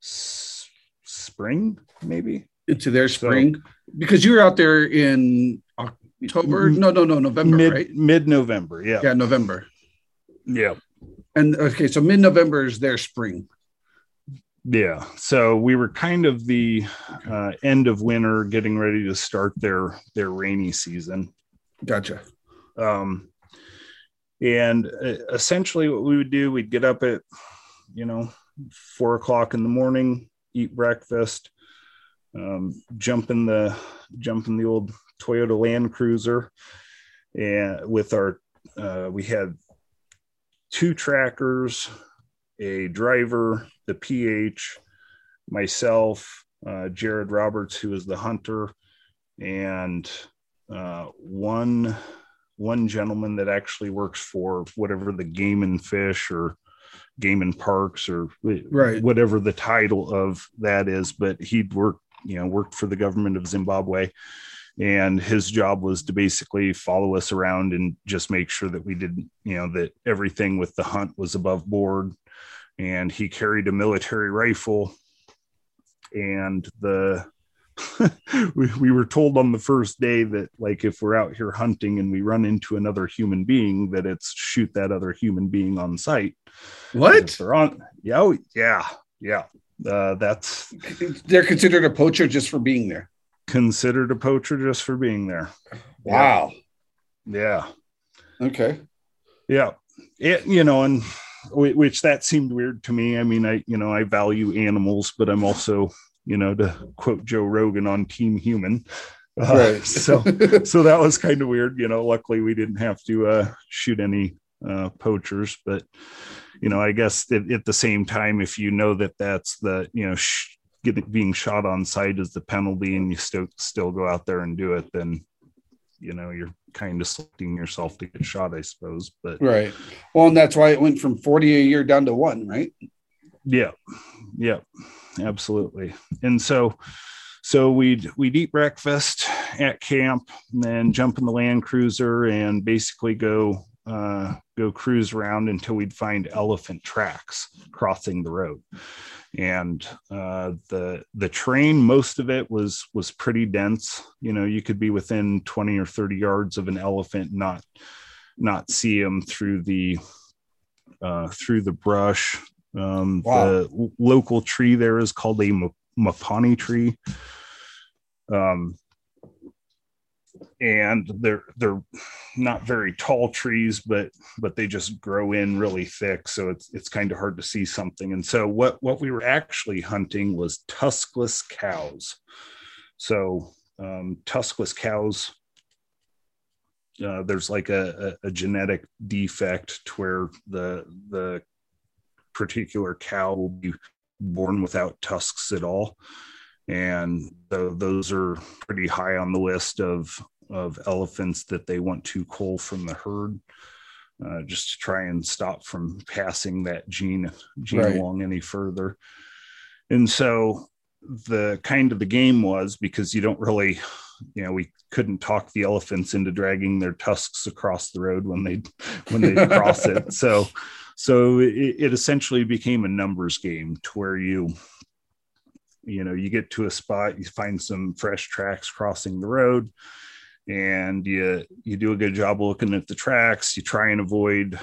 s- spring, maybe into their spring, so, because you were out there in October. No, no, no, November, mid, right? Mid November, yeah, yeah, November. Yeah, and okay, so mid November is their spring. Yeah, so we were kind of the uh, end of winter, getting ready to start their their rainy season. Gotcha. Um, and uh, essentially, what we would do, we'd get up at, you know, four o'clock in the morning, eat breakfast, um, jump in the jump in the old Toyota Land Cruiser, and with our uh, we had two trackers, a driver, the PH, myself, uh, Jared Roberts, who is the hunter, and uh, one one gentleman that actually works for whatever the game and fish or game and parks or right. whatever the title of that is but he'd worked you know worked for the government of zimbabwe and his job was to basically follow us around and just make sure that we didn't, you know that everything with the hunt was above board. And he carried a military rifle. And the we, we were told on the first day that like if we're out here hunting and we run into another human being that it's shoot that other human being on sight. What? They're on yeah oh, yeah yeah. Uh, that's they're considered a poacher just for being there considered a poacher just for being there. Wow. Yeah, okay. Yeah. It you know and which that seemed weird to me. I mean i you know i value animals but i'm also you know, to quote Joe Rogan on Team Human. Uh, right. so, so that was kind of weird. You know, luckily we didn't have to uh, shoot any uh, poachers, but you know, I guess at, at, the same time, if you know that that's the you know sh- getting being shot on site is the penalty and you still still go out there and do it then you know you're kind of selecting yourself to get shot i suppose but right. Well and that's why it went from 40 a year down to one right? Yeah. Yeah. Absolutely. And so so we'd we'd eat breakfast at camp and then jump in the land cruiser and basically go uh, go cruise around until we'd find elephant tracks crossing the road and uh, the the terrain most of it was was pretty dense. You know you could be within 20 or 30 yards of an elephant not not see them through the uh, through the brush. Um, wow. the local tree there is called a mopane tree. Um, and they're they're not very tall trees but but they just grow in really thick. So it's it's kind of hard to see something. And so what what we were actually hunting was tuskless cows. So um, tuskless cows uh, there's like a, a, a, genetic defect to where the the particular cow will be born without tusks at all. And the, those are pretty high on the list of of elephants that they want to cull from the herd uh, just to try and stop from passing that gene gene right. along any further and so the kind of the game was because you don't really you know we couldn't talk the elephants into dragging their tusks across the road when they when they cross it so so it, it essentially became a numbers game to where you you know you get to a spot you find some fresh tracks crossing the road and you you do a good job looking at the tracks you try and avoid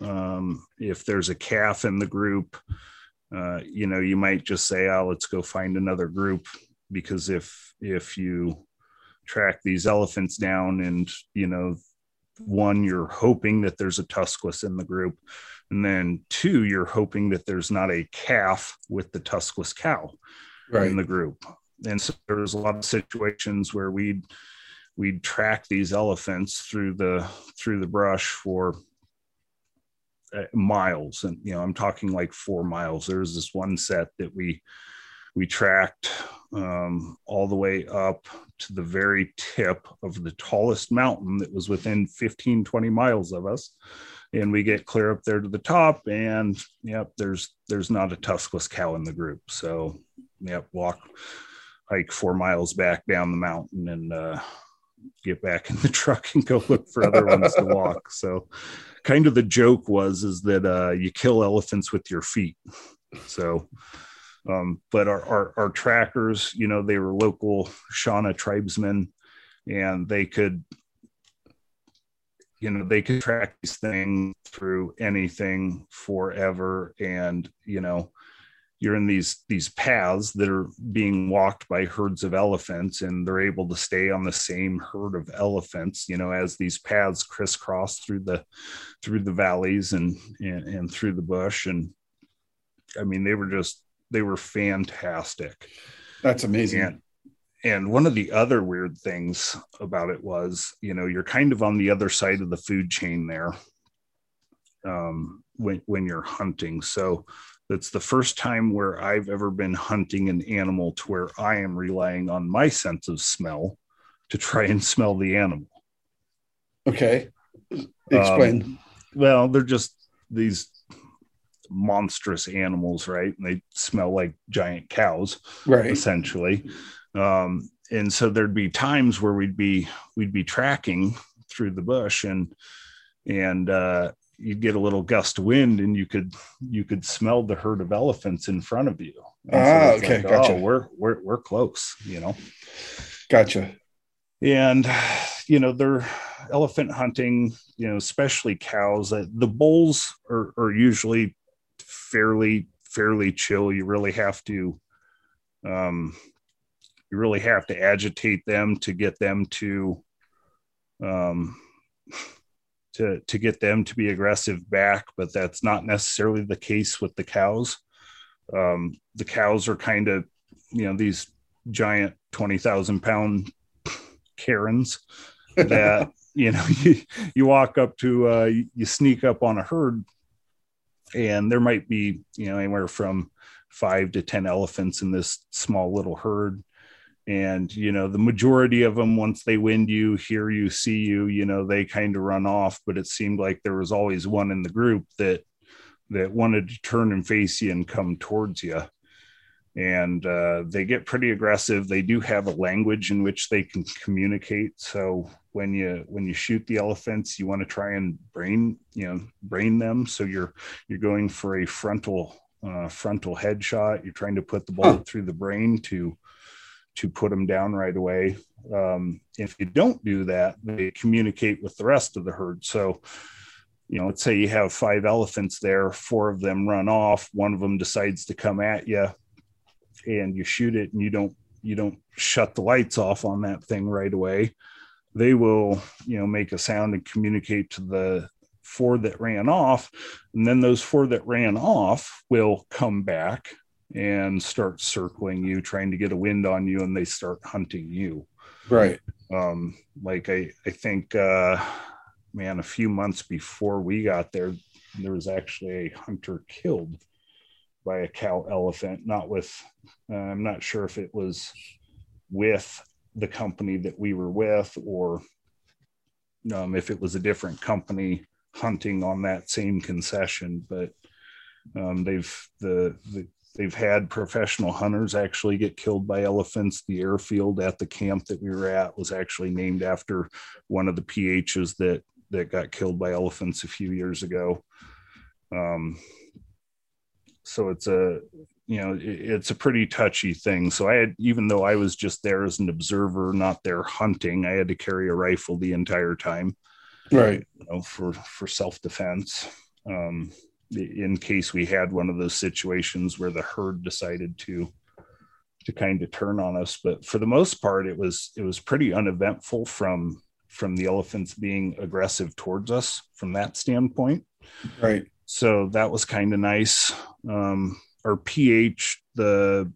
um, if there's a calf in the group uh, you know you might just say oh let's go find another group because if if you track these elephants down and you know one you're hoping that there's a tuskless in the group and then two you're hoping that there's not a calf with the tuskless cow right. in the group. And so there's a lot of situations where we'd we'd track these elephants through the through the brush for uh, miles. And you know i'm talking like four miles. There's this one set that we we tracked um, all the way up to the very tip of the tallest mountain that was within 15 20 miles of us. And we get clear up there to the top and yep there's there's not a tuskless cow in the group. So yep, walk hike four miles back down the mountain and uh, get back in the truck and go look for other ones to walk. So, kind of the joke was is that uh, you kill elephants with your feet. So, um, but our, our, our trackers, you know, they were local Shona tribesmen, and they could, you know, they could track these things through anything forever, and you know, you're in these these paths that are being walked by herds of elephants and they're able to stay on the same herd of elephants you know as these paths crisscross through the through the valleys and and, and through the bush. And i mean they were just they were fantastic. That's amazing. And, and one of the other weird things about it was you know you're kind of on the other side of the food chain there um, when when you're hunting. So that's the first time where I've ever been hunting an animal to where I am relying on my sense of smell to try and smell the animal. Okay. Explain. Um, well, they're just these monstrous animals, right? And they smell like giant cows, right? Essentially. Um, and so there'd be times where we'd be we'd be tracking through the bush and and uh you'd get a little gust of wind and you could you could smell the herd of elephants in front of you. ah, okay, like, gotcha. Oh, we're we're we're close, you know. Gotcha. And you know, they're elephant hunting, you know, especially cows. Uh, the bulls are, are usually fairly fairly chill. You really have to um you really have to agitate them to get them to um to to get them to be aggressive back, but that's not necessarily the case with the cows. Um, the cows are kind of, you know, these giant twenty thousand pound Karens that you know you, you walk up to uh, you, sneak up on a herd, and there might be you know anywhere from five to 10 elephants in this small little herd. And, you know, the majority of them, once they wind you, hear you, see you, you know, they kind of run off. But it seemed like there was always one in the group that, that wanted to turn and face you and come towards you and uh, they get pretty aggressive. They do have a language in which they can communicate. So when you when you shoot the elephants, you want to try and brain you know brain them. So you're you're going for a frontal uh, frontal headshot. You're trying to put the bullet through the brain to to put them down right away. Um, if you don't do that, they communicate with the rest of the herd. So you know, let's say you have five elephants there, four of them run off, one of them decides to come at you and you shoot it and you don't you don't shut the lights off on that thing right away they will you know make a sound and communicate to the four that ran off and then those four that ran off will come back and start circling you trying to get a wind on you and they start hunting you. Right. Um like i i think uh man a few months before we got there there was actually a hunter killed by a cow elephant, not with, uh, I'm not sure if it was with the company that we were with or um, if it was a different company hunting on that same concession, but um, they've the, the they've had professional hunters actually get killed by elephants. The airfield at the camp that we were at was actually named after one of the PHs that that got killed by elephants a few years ago. Um, so it's a you know it's a pretty touchy thing so i had even though i was just there as an observer not there hunting i had to carry a rifle the entire time right you know, for for self-defense um, in case we had one of those situations where the herd decided to to kind of turn on us but for the most part it was it was pretty uneventful from from the elephants being aggressive towards us from that standpoint right so that was kind of nice. Um, our PH, the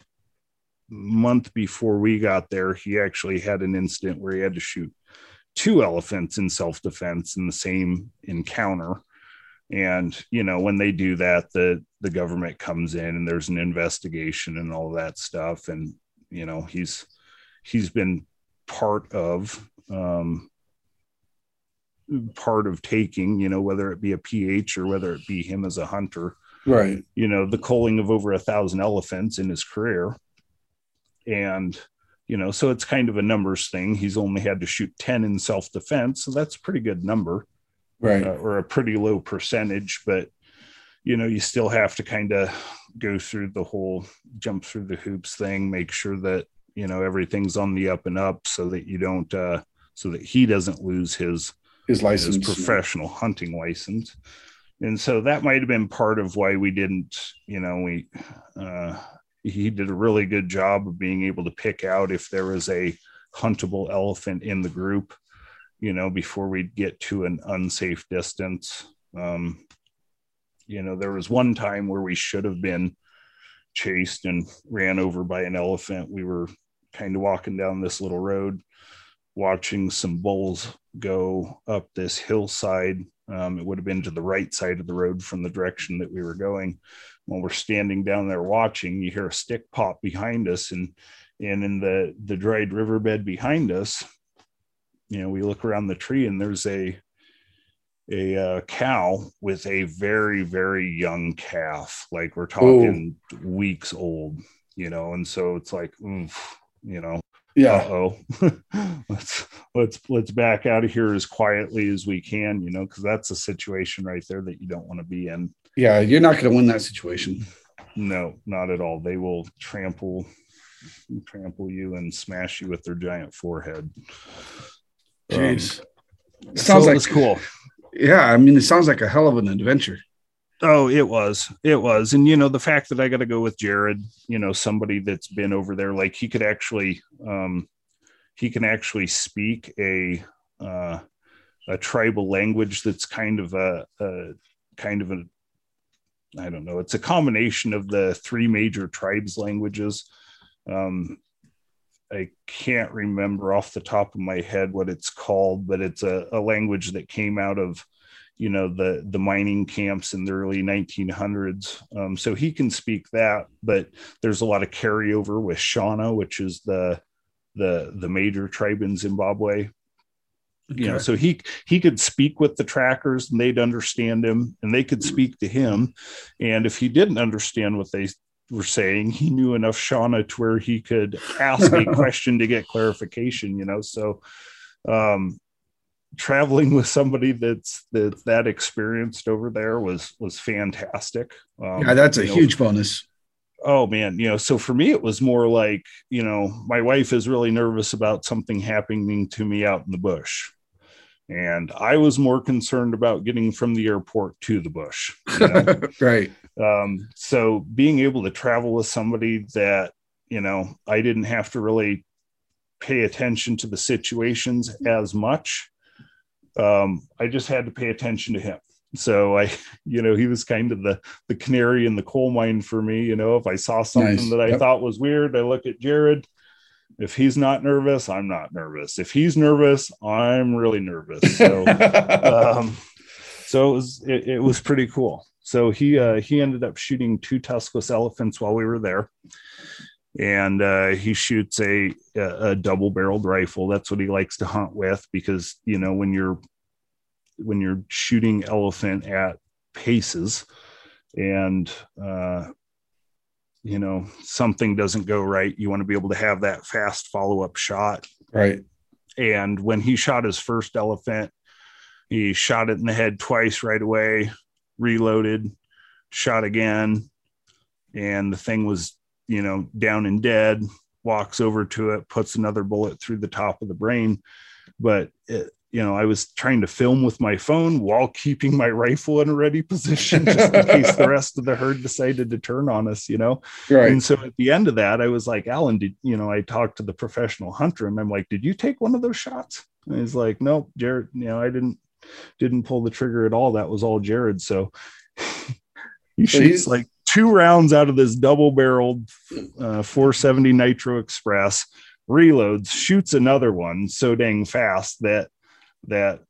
month before we got there, he actually had an incident where he had to shoot two elephants in self defense in the same encounter. And you know, when they do that, the the government comes in and there's an investigation and all that stuff. And you know, he's he's been part of um, part of taking, you know, whether it be a PH or whether it be him as a hunter. Right. You know, the culling of over a thousand elephants in his career. And, you know, so it's kind of a numbers thing. He's only had to shoot 10 in self defense. So that's a pretty good number. Right. Uh, or a pretty low percentage. But, you know, you still have to kind of go through the whole jump through the hoops thing, make sure that, you know, everything's on the up and up so that you don't, uh, so that he doesn't lose his his license, his professional hunting license. And so that might have been part of why we didn't, you know, we, uh, he did a really good job of being able to pick out if there was a huntable elephant in the group, you know, before we'd get to an unsafe distance. Um, you know, there was one time where we should have been chased and ran over by an elephant. We were kind of walking down this little road watching some bulls go up this hillside. Um, it would have been to the right side of the road from the direction that we were going. While we're standing down there watching, you hear a stick pop behind us, and and in the the dried riverbed behind us, you know, we look around the tree and there's a a uh, cow with a very very young calf, like we're talking Ooh. weeks old, you know, and so it's like, oof, you know, yeah. oh let's let's let's back out of here as quietly as we can you know because that's a situation right there that you don't want to be in. Yeah you're not going to win that situation. No not at all. They will trample trample you and smash you with their giant forehead jeez um, sounds so like cool yeah i mean it sounds like a hell of an adventure Oh, it was. It was. And you know, the fact that I got to go with Jared, you know, somebody that's been over there like he could actually um he can actually speak a uh a tribal language that's kind of a, a kind of a I don't know, it's a combination of the three major tribes languages. Um I can't remember off the top of my head what it's called, but it's a, a language that came out of you know the the mining camps in the early 1900s um, so he can speak that but there's a lot of carryover with shona which is the the the major tribe in zimbabwe. Okay. you know so he he could speak with the trackers and they'd understand him and they could speak to him. And if he didn't understand what they were saying he knew enough shona to where he could ask a question to get clarification you know? So um traveling with somebody that's that's that experienced over there was was fantastic. Um, yeah that's a know, huge bonus. Oh man you know so for me it was more like you know my wife is really nervous about something happening to me out in the bush. And i was more concerned about getting from the airport to the bush you know? right um, so being able to travel with somebody that you know i didn't have to really pay attention to the situations as much um, i just had to pay attention to him. So i you know he was kind of the the canary in the coal mine for me you know. If i saw something nice. that i yep. thought was weird i look at jared. If he's not nervous i'm not nervous. If he's nervous i'm really nervous. So um, so it was it, it, was pretty cool so he uh, he ended up shooting two tuskless elephants while we were there. And uh, he shoots a, a double barreled rifle. That's what he likes to hunt with because you know when you're when you're shooting elephant at paces and uh, you know something doesn't go right you want to be able to have that fast follow-up shot. Right. And when he shot his first elephant he shot it in the head twice right away reloaded shot again and the thing was you know down and dead walks over to it puts another bullet through the top of the brain but it, you know, I was trying to film with my phone while keeping my rifle in a ready position just in case the rest of the herd decided to turn on us, you know. Right. And so at the end of that, I was like, Alan, did you know, I talked to the professional hunter and I'm like, did you take one of those shots? And he's like, nope, Jared, you know, I didn't didn't pull the trigger at all. That was all Jared. So he so shoots like two rounds out of this double barreled uh, 470 Nitro Express, reloads, shoots another one so dang fast that that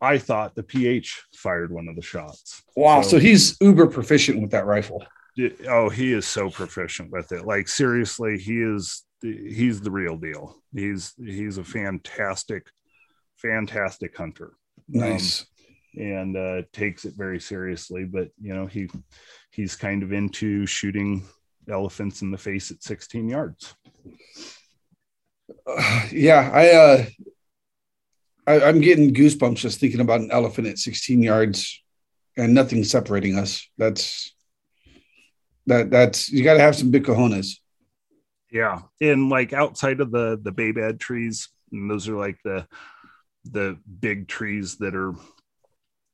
I thought the PH fired one of the shots. Wow. So, so he's uber proficient with that rifle. oh, he is so proficient with it. Like seriously, he is he's the real deal. He's he's a fantastic, fantastic hunter. Nice. Um, and uh, takes it very seriously. But you know, he he's kind of into shooting elephants in the face at 16 yards. Uh, yeah, I uh I, I'm getting goosebumps just thinking about an elephant at 16 yards and nothing separating us. That's that that's you got to have some big cojones. Yeah, and like outside of the the baobab trees, and those are like the the big trees that are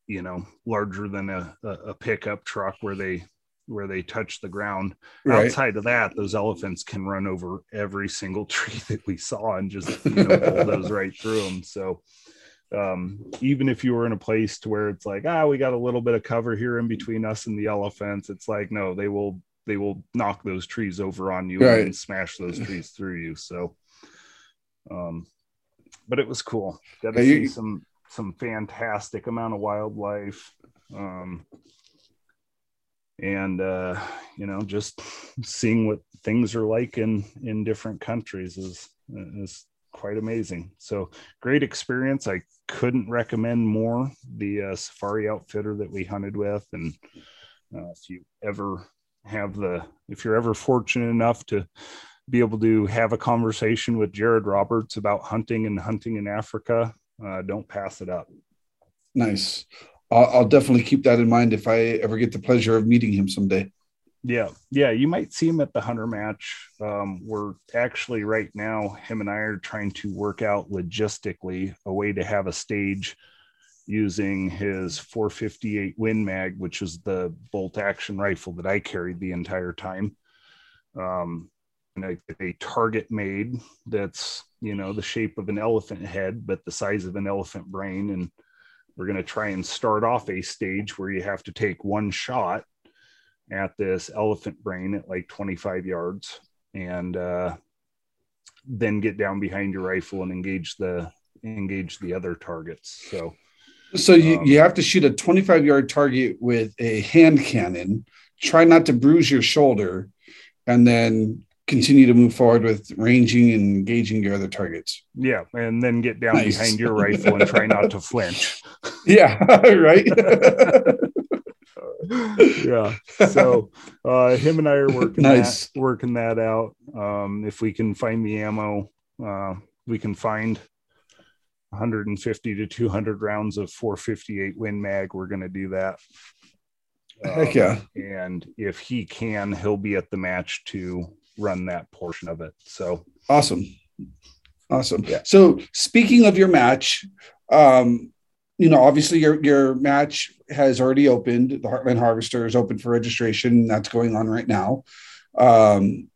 you know larger than a, a pickup truck where they where they touch the ground. Right. Outside of that, those elephants can run over every single tree that we saw and just you know, pull those right through them. So um, even if you were in a place to where it's like, ah, we got a little bit of cover here in between us and the elephants, it's like, no, they will they will knock those trees over on you right. and smash those trees through you. So, um, but it was cool. Got to see some some fantastic amount of wildlife. Um, and uh, you know, just seeing what things are like in in different countries is is quite amazing. So great experience. I couldn't recommend more the uh, safari outfitter that we hunted with. And uh, if you ever have the, if you're ever fortunate enough to be able to have a conversation with Jared Roberts about hunting and hunting in Africa, uh, don't pass it up. Nice. I'll, I'll definitely keep that in mind if I ever get the pleasure of meeting him someday. Yeah, yeah, you might see him at the hunter match. Um, we're actually right now, him and I are trying to work out logistically a way to have a stage using his 458 Win Mag, which is the bolt action rifle that I carried the entire time. Um, a, a target made that's you know the shape of an elephant head, but the size of an elephant brain, and we're going to try and start off a stage where you have to take one shot at this elephant brain at like 25 yards and uh, then get down behind your rifle and engage the engage the other targets so So you, um, you have to shoot a 25 yard target with a hand cannon. Try not to bruise your shoulder, and then continue to move forward with ranging and engaging your other targets. Yeah, and then get down nice. behind your rifle and try not to flinch. Yeah, right. yeah. So uh, him and I are working nice. that, working that out. Um, if we can find the ammo, uh, we can find 150 to 200 rounds of 458 Win Mag. We're going to do that. Heck yeah! Um, and if he can, he'll be at the match to run that portion of it. So awesome, awesome. Yeah. So speaking of your match, um, you know, obviously your your match has already opened. The Heartland Harvester is open for registration. That's going on right now. Um,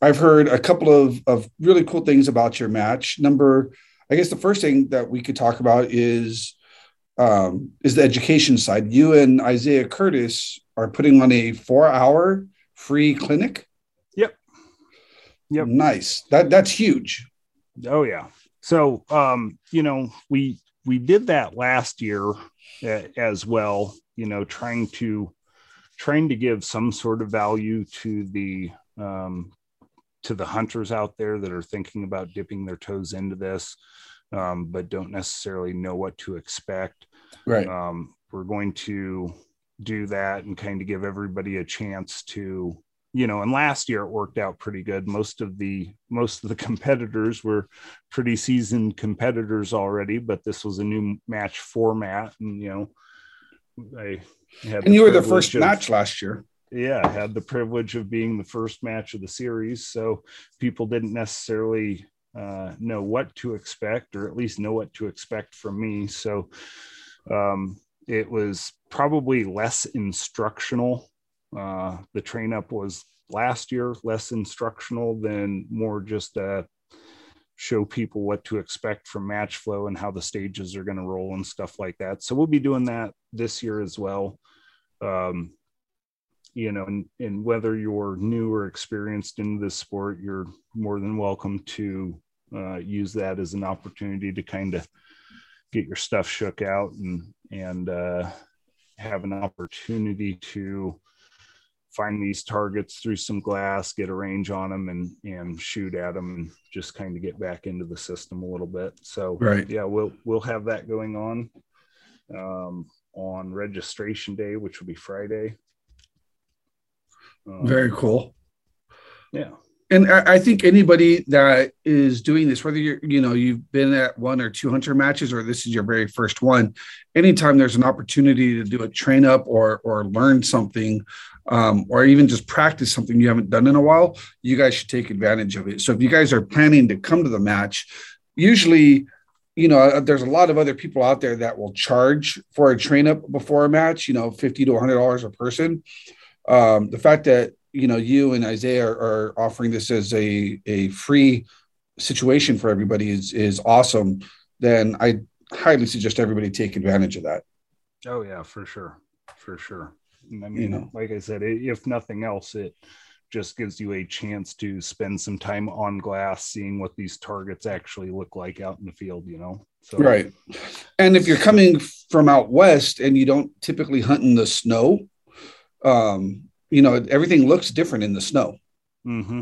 I've heard a couple of of really cool things about your match. Number, I guess the first thing that we could talk about is um, is the education side. You and Isaiah Curtis are putting on a four hour free clinic. Yep. Nice. That that's huge. Oh yeah. So um, you know, we we did that last year as well you know trying to trying to give some sort of value to the um, to the hunters out there that are thinking about dipping their toes into this um, but don't necessarily know what to expect right um, we're going to do that and kind of give everybody a chance to you know and last year it worked out pretty good. Most of the most of the competitors were pretty seasoned competitors already but this was a new match format and you know i had and you were the first of, match last year. Yeah I had the privilege of being the first match of the series so people didn't necessarily uh, know what to expect or at least know what to expect from me. So um, it was probably less instructional uh, the train up was last year less instructional than more just uh, show people what to expect from match flow and how the stages are going to roll and stuff like that. So we'll be doing that this year as well. Um, you know, and, and whether you're new or experienced in this sport, you're more than welcome to uh, use that as an opportunity to kind of get your stuff shook out and and uh, have an opportunity to find these targets through some glass, get a range on them, and and shoot at them, and just kind of get back into the system a little bit. So, right, yeah, we'll we'll have that going on um, on registration day, which will be Friday. Um, Very cool. Yeah and I think anybody that is doing this, whether you're, you know, you've been at one or two hunter matches, or this is your very first one, anytime there's an opportunity to do a train up or or learn something, um, or even just practice something you haven't done in a while, you guys should take advantage of it. So if you guys are planning to come to the match, usually, you know, uh, there's a lot of other people out there that will charge for a train up before a match, you know, fifty to hundred dollars a person. Um, the fact that you know you and Isaiah are, offering this as a a free situation for everybody is is awesome, then I highly suggest everybody take advantage of that. Oh yeah, for sure, for sure. I mean, you know, like I said, if nothing else, it just gives you a chance to spend some time on glass, seeing what these targets actually look like out in the field. You know, so right. And if you're coming from out west and you don't typically hunt in the snow, um, you know everything looks different in the snow mm-hmm.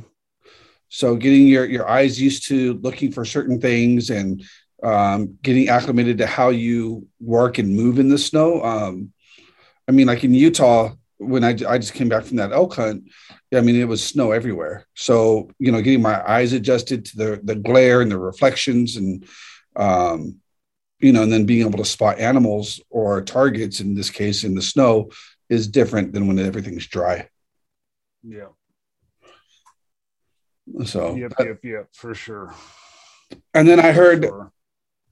so getting your your eyes used to looking for certain things and um, getting acclimated to how you work and move in the snow um, i mean like in utah when I, I just came back from that elk hunt i mean it was snow everywhere so you know getting my eyes adjusted to the the glare and the reflections and um, you know and then being able to spot animals or targets in this case in the snow is different than when everything's dry. Yeah. So yep, yep, yep, for sure. And then I heard, sure.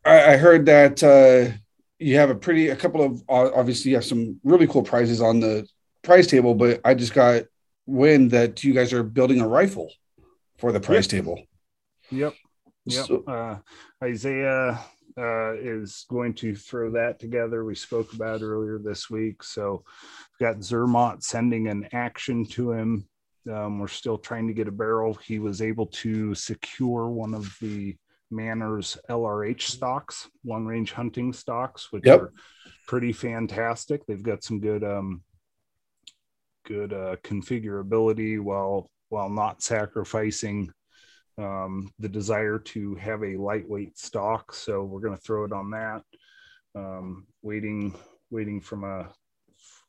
I, I, heard that uh, you have a pretty, a couple of, obviously, you have some really cool prizes on the prize table. But I just got wind that you guys are building a rifle for the prize yep. table. Yep. Yep. So, uh, Isaiah uh, is going to throw that together. We spoke about earlier this week. So got Zermatt sending an action to him. Um, we're still trying to get a barrel. He was able to secure one of the Manners LRH stocks, long range hunting stocks, which Yep. are pretty fantastic. They've got some good um, good uh, configurability while while not sacrificing um, the desire to have a lightweight stock. So we're going to throw it on that. Um, waiting waiting from a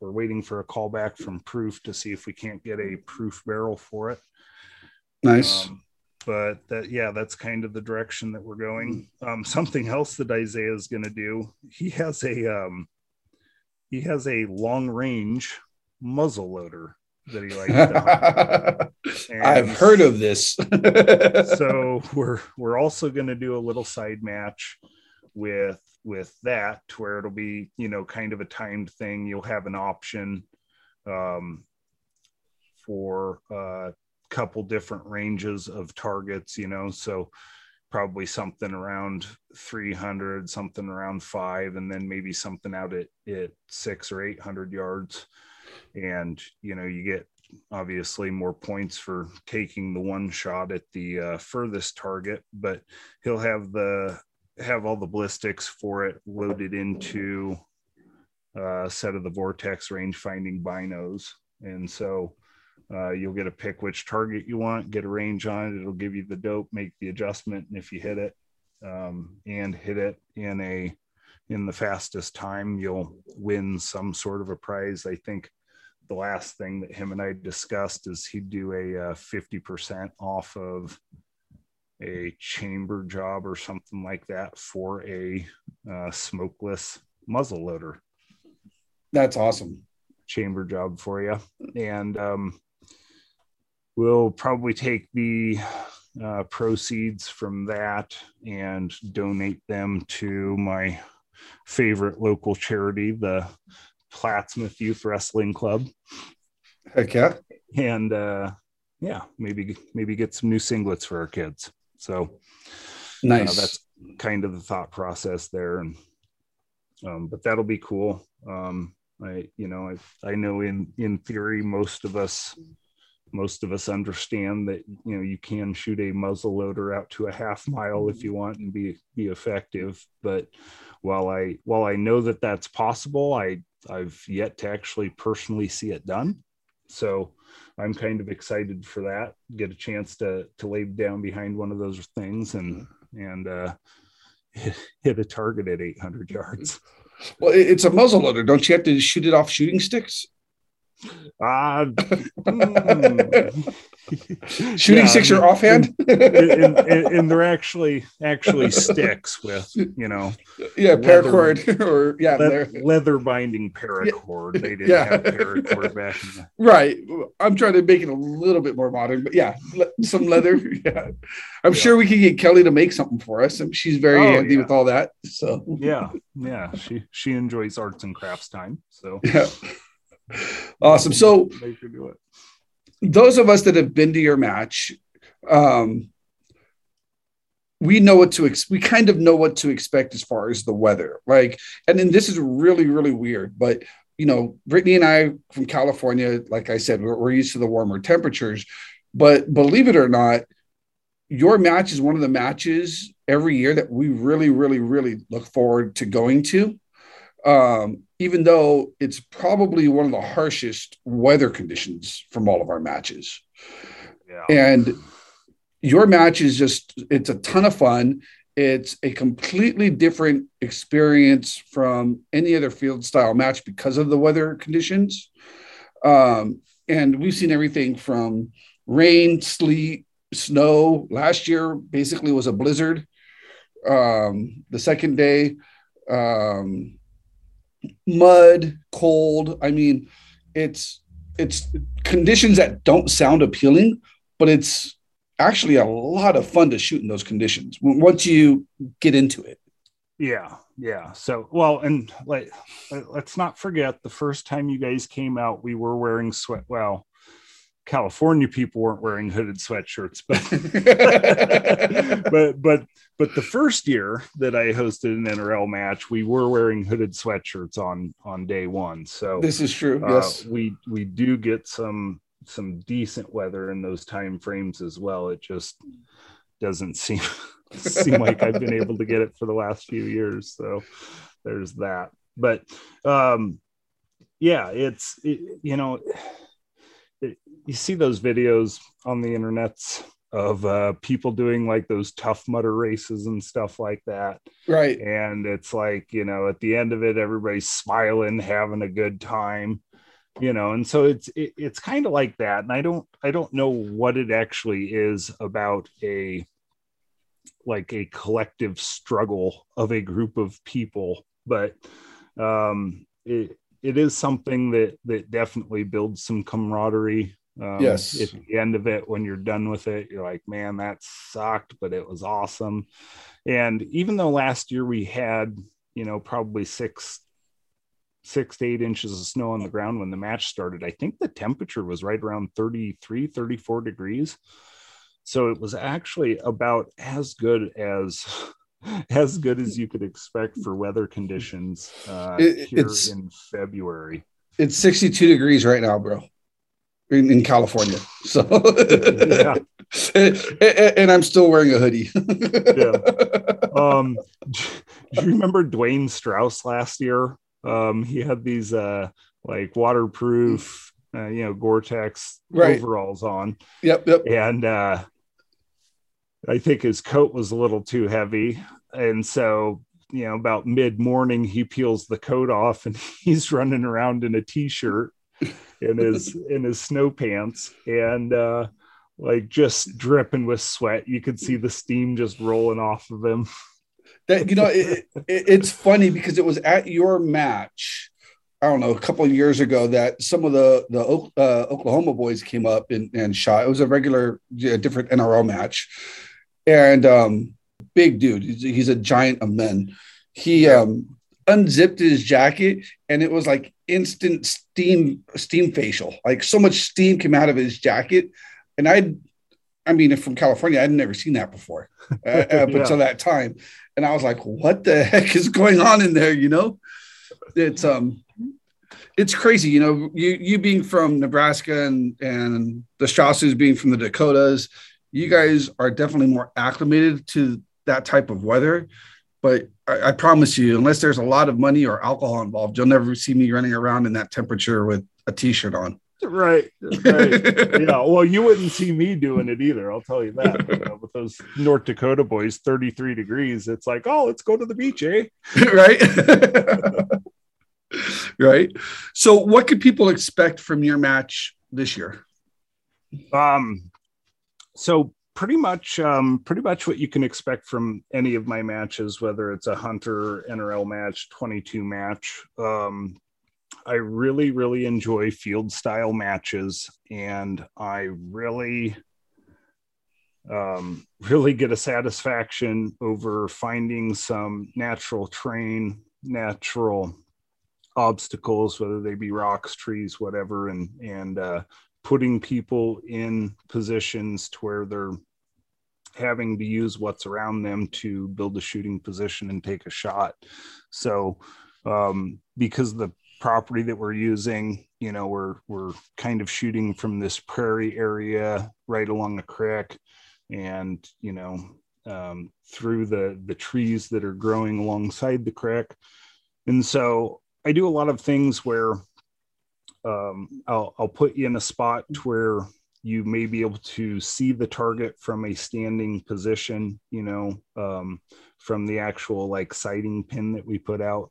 we're waiting for a callback from Proof to see if we can't get a Proof barrel for it. Nice. Um, but that yeah, that's kind of the direction that we're going. Um, something else that Isaiah is going to do. He has a um, he has a long range muzzle loader that he likes. I've heard of this. so we're we're also going to do a little side match with with that where it'll be you know kind of a timed thing. You'll have an option um, for a couple different ranges of targets you know so probably something around 300 something around five and then maybe something out at, at six or 800 yards. And you know you get obviously more points for taking the one shot at the uh, furthest target but he'll have the have all the ballistics for it loaded into uh, a set of the vortex range finding binos. And so uh, you'll get to pick which target you want get a range on it. It'll give you the dope make the adjustment and if you hit it um, and hit it in a in the fastest time you'll win some sort of a prize. I think the last thing that him and I discussed is he'd do a uh, 50% off of a chamber job or something like that for a uh, smokeless muzzle loader That's awesome. chamber job for you. And um, we'll probably take the uh, proceeds from that and donate them to my favorite local charity, the Plattsmouth Youth Wrestling Club. Heck yeah. and uh yeah maybe maybe get some new singlets for our kids so uh, Nice. that's kind of the thought process there. And um but that'll be cool. Um i you know i i know in in theory most of us most of us understand that you know you can shoot a muzzle loader out to a half mile if you want and be be effective. But while i while i know that that's possible i i've yet to actually personally see it done so i'm kind of excited for that get a chance to to lay down behind one of those things and and uh hit, hit a target at 800 yards well, it's a muzzle loader. Don't you have to shoot it off shooting sticks? Ah mm. Shooting Yeah, sticks and- are offhand? and, and, and they're actually actually sticks with you know yeah, leather- paracord or yeah, le- leather binding paracord they didn't Yeah. have paracord back in the Right. I'm trying to make it a little bit more modern, but yeah, le- some leather. Yeah. I'm Yeah. sure we can get Kelly to make something for us. and She's very Oh, handy yeah. with all that. So yeah yeah she she enjoys arts and crafts time so yeah. Awesome. So make her do it those of us that have been to your match, um, we know what to ex- we kind of know what to expect as far as the weather. Like, and then this is really really weird, but you know, Brittany and I from California, like I said, we're, we're used to the warmer temperatures. But believe it or not, your match is one of the matches every year that we really, really, really look forward to going to. Um, even though it's probably one of the harshest weather conditions from all of our matches. yeah And your match is just, it's a ton of fun. It's a completely different experience from any other field style match because of the weather conditions. Um, and we've seen everything from rain, sleet, snow. Last year basically was a blizzard. Um, the second day, um, mud, cold. I mean, it's it's conditions that don't sound appealing, but it's actually a lot of fun to shoot in those conditions once you get into it. Yeah, yeah. So, well, and like, uh, let's not forget the first time you guys came out, we were wearing sweat. Well, California people weren't wearing hooded sweatshirts, but but but but the first year that I hosted an NRL match, we were wearing hooded sweatshirts on on day one. So this is true. uh, yes. we we do get some some decent weather in those time frames as well. It just doesn't seem seem like I've been able to get it for the last few years. So there's that. But um, yeah, it's it, you know, you see those videos on the internets of uh, people doing like those Tough Mudder races and stuff like that. Right. And it's like, you know, at the end of it, everybody's smiling, having a good time, you know, and so it's, it, it's kind of like that. And I don't, I don't know what it actually is about a, like a collective struggle of a group of people, but um, it, it is something that, that definitely builds some camaraderie um, yes. At the end of it, when you're done with it, you're like, man, that sucked, but it was awesome. And even though last year we had, you know, probably six, six to eight inches of snow on the ground when the match started, I think the temperature was right around 33, 34 degrees. So it was actually about as good as as good as you could expect for weather conditions uh, it, here in February. It's 62 degrees right now, bro in, in California. So, yeah. and, and, I'm still wearing a hoodie. yeah. Um, do you remember Dwayne Strauss last year? Um, he had these uh, like waterproof, uh, you know, Gore-Tex right. overalls on. Yep. Yep. And uh, I think his coat was a little too heavy, and so you know, about mid morning, he peels the coat off and he's running around in a t-shirt in his in his snow pants and uh like just dripping with sweat you could see the steam just rolling off of him that you know it, it, it's funny because it was at your match I don't know, a couple of years ago that some of the the uh, Oklahoma boys came up and, and shot. It was a regular, a different NRL match, and um, big dude. He's, he's, a giant of men. He um, unzipped his jacket and it was like instant steam steam facial. Like so much steam came out of his jacket. And i i mean from california i'd never seen that before uh, up yeah. until that time. And i was like what the heck is going on in there? You know? It's um it's crazy you know? You you being from nebraska and and the strausses being from the dakotas you guys are definitely more acclimated to that type of weather but I, I, promise you, unless there's a lot of money or alcohol involved, you'll never see me running around in that temperature with a t-shirt on. Right. right. yeah. Well, you wouldn't see me doing it either. I'll tell you that. You know, with those North Dakota boys, 33 degrees, it's like, oh, let's go to the beach, eh? right. right. So, what could people expect from your match this year? Um, so pretty much um, pretty much what you can expect from any of my matches, whether it's a hunter NRL match, 22 match. Um, I really, really enjoy field style matches, and I really, um, really get a satisfaction over finding some natural terrain, natural obstacles, whether they be rocks, trees, whatever, and and uh, putting people in positions to where they're having to use what's around them to build a shooting position and take a shot. So, um, because the property that we're using, you know, we're we're kind of shooting from this prairie area right along the creek, and you know, um, through the the trees that are growing alongside the creek, and so I do a lot of things where um, I'll I'll put you in a spot where you may be able to see the target from a standing position, you know, um, from the actual like sighting pin that we put out.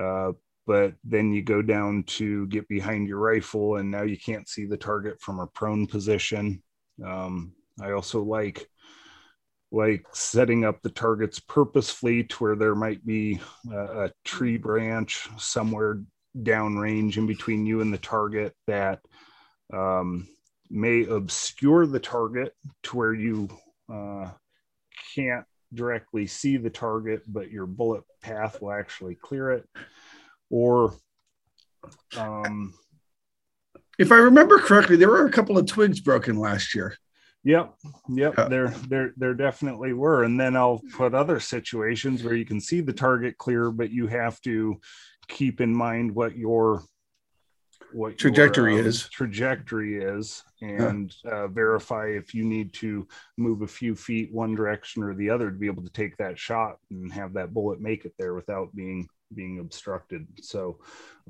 Uh, but then you go down to get behind your rifle, and now you can't see the target from a prone position. Um, I also like like setting up the targets purposefully to where there might be a, a tree branch somewhere downrange in between you and the target that um, may obscure the target to where you uh, can't directly see the target, but your bullet path will actually clear it. Or, um, if I remember correctly, there were a couple of twigs broken last year. Yep, yep, uh, there, there, there definitely were. And then I'll put other situations where you can see the target clear, but you have to keep in mind what your what trajectory your, um, is. trajectory is and uh, verify if you need to move a few feet one direction or the other to be able to take that shot and have that bullet make it there without being being obstructed. So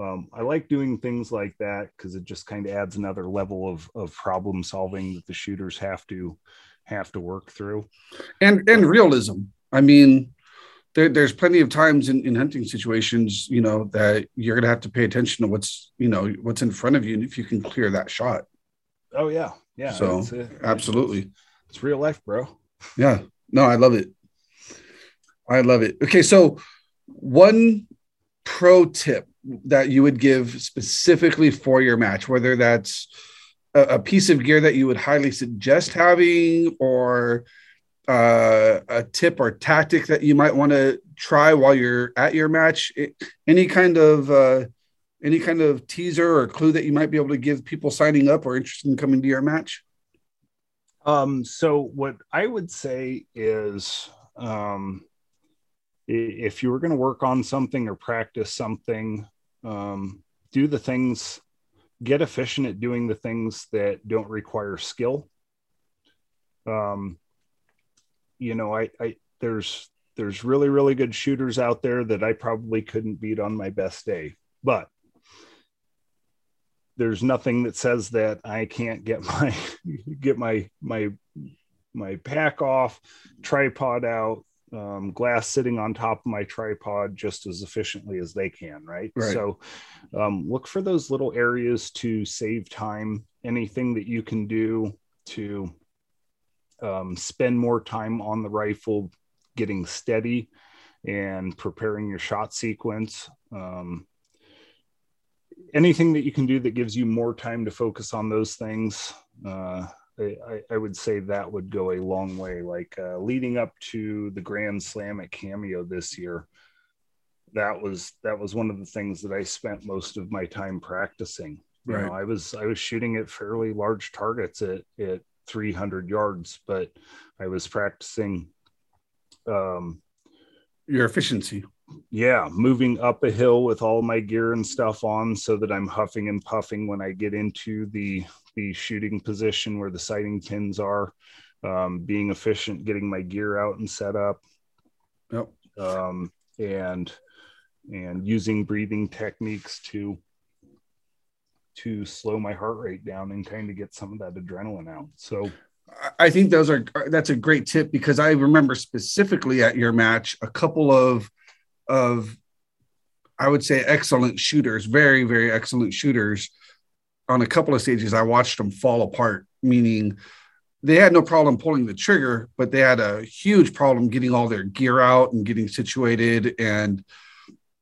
um, i like doing things like that because it just kind of adds another level of, of problem solving that the shooters have to have to work through. And and realism. I mean there, there's plenty of times in, in hunting situations, you know, that you're gonna have to pay attention to what's, you know, what's in front of you, and if you can clear that shot. Oh yeah, yeah. So it's, uh, absolutely, it's, it's real life, bro. yeah. No, I love it. I love it. Okay, so one pro tip that you would give specifically for your match, whether that's a, a piece of gear that you would highly suggest having, or uh, a tip or tactic that you might want to try while you're at your match? It, any kind of uh, any kind of teaser or clue that you might be able to give people signing up or interested in coming to your match? Um, so what I would say is, um, if you were going to work on something or practice something, um, do the things, get efficient at doing the things that don't require skill. Um, you know, I, I there's there's really really good shooters out there that I probably couldn't beat on my best day, but there's nothing that says that I can't get my get my my my pack off, tripod out, um, glass sitting on top of my tripod just as efficiently as they can, right? right. So um, look for those little areas to save time. Anything that you can do to um, spend more time on the rifle getting steady and preparing your shot sequence. Um, anything that you can do that gives you more time to focus on those things uh, I, I, would say that would go a long way. Like uh, leading up to the grand slam at cameo this year that was that was one of the things that i spent most of my time practicing. You right. know i was i was shooting at fairly large targets at, at 300 yards, but I was practicing um, your efficiency. Yeah, moving up a hill with all my gear and stuff on so that I'm huffing and puffing when I get into the the shooting position where the sighting pins are. Um, being efficient, getting my gear out and set up. Yep. Um, and and using breathing techniques to to slow my heart rate down and kind of get some of that adrenaline out. So I think those are uh, that's a great tip because I remember specifically at your match a couple of of I would say excellent shooters, very very excellent shooters. On a couple of stages, I watched them fall apart. Meaning, they had no problem pulling the trigger, but they had a huge problem getting all their gear out and getting situated and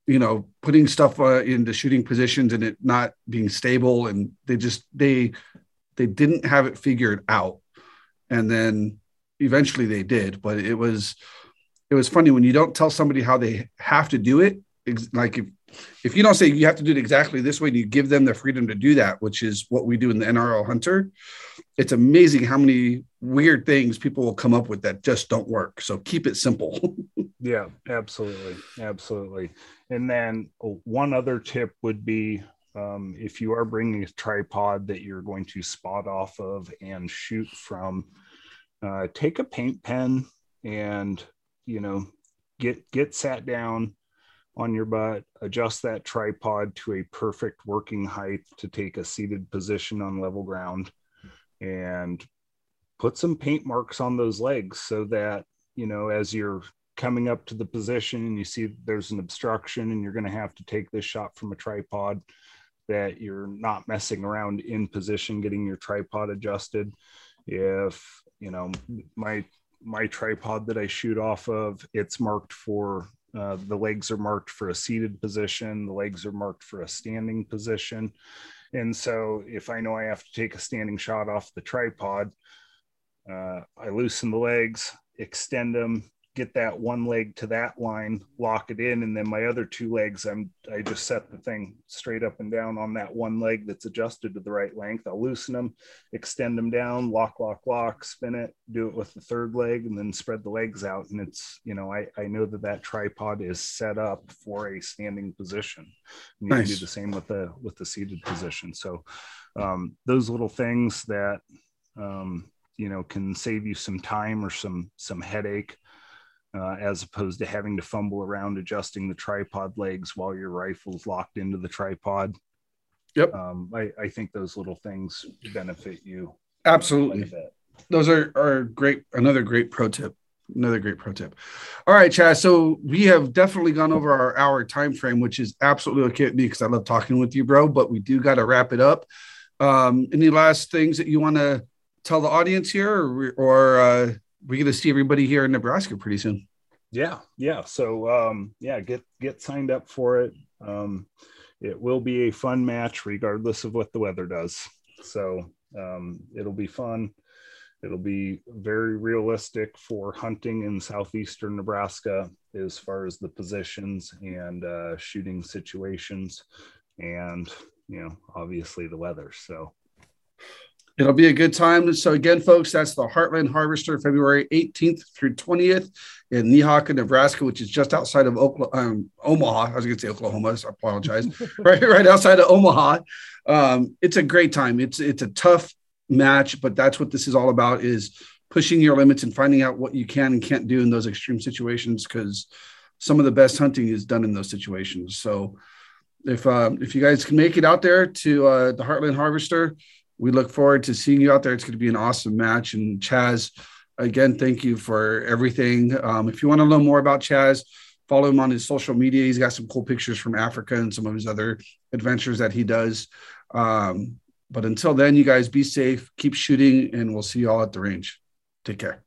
you know putting stuff uh, into shooting positions and it not being stable and they just they they didn't have it figured out. And then eventually they did but it was it was funny when you don't tell somebody how they have to do it like if if you don't say you have to do it exactly this way and you give them the freedom to do that which is what we do in the nrl hunter it's amazing how many weird things people will come up with that just don't work. So keep it simple. Yeah absolutely. Absolutely and then one other tip would be um, if you are bringing a tripod that you're going to spot off of and shoot from, uh, take a paint pen and you know get get sat down on your butt, adjust that tripod to a perfect working height to take a seated position on level ground, and put some paint marks on those legs so that you know as you're coming up to the position and you see there's an obstruction and you're going to have to take this shot from a tripod that you're not messing around in position getting your tripod adjusted. If you know my my tripod that i shoot off of it's marked for uh, the legs are marked for a seated position the legs are marked for a standing position. And so if i know i have to take a standing shot off the tripod uh, i loosen the legs extend them get that one leg to that line, lock it in, and then my other two legs, I'm I just set the thing straight up and down on that one leg that's adjusted to the right length. I'll loosen them, extend them down, lock, lock, lock, spin it, do it with the third leg, and then spread the legs out. And it's you know I I know that that tripod is set up for a standing position. And you nice. can do the same with the with the seated position. So um, those little things that um, you know can save you some time or some some headache uh, as opposed to having to fumble around adjusting the tripod legs while your rifle's locked into the tripod. Yep. Um, I, I think those little things benefit you. Absolutely. Those are, are great. Another great pro tip. Another great pro tip. All right, Chad. So we have definitely gone over our hour time frame, which is absolutely okay with me because I love talking with you, bro. But we do got to wrap it up. Um, any last things that you want to tell the audience here, or, or uh, we're going to see everybody here in Nebraska pretty soon. Yeah, yeah. So um, yeah, get get signed up for it. Um, it will be a fun match, regardless of what the weather does. So um, it'll be fun. It'll be very realistic for hunting in southeastern Nebraska as far as the positions and uh, shooting situations, and you know, obviously the weather. So It'll be a good time. So again, folks, that's the Heartland Harvester, February 18th through 20th in Nehawka, Nebraska, which is just outside of Oklahoma, um, Omaha. I was going to say Oklahoma. So I apologize. right, right outside of Omaha. Um, it's a great time. It's it's a tough match, but that's what this is all about: is pushing your limits and finding out what you can and can't do in those extreme situations. Because some of the best hunting is done in those situations. So if uh, if you guys can make it out there to uh, the Heartland Harvester we look forward to seeing you out there. It's going to be an awesome match. And Chaz, again, thank you for everything. Um, if you want to learn more about Chaz, follow him on his social media. He's got some cool pictures from Africa and some of his other adventures that he does. Um, but until then, you guys be safe, keep shooting, and we'll see you all at the range. Take care.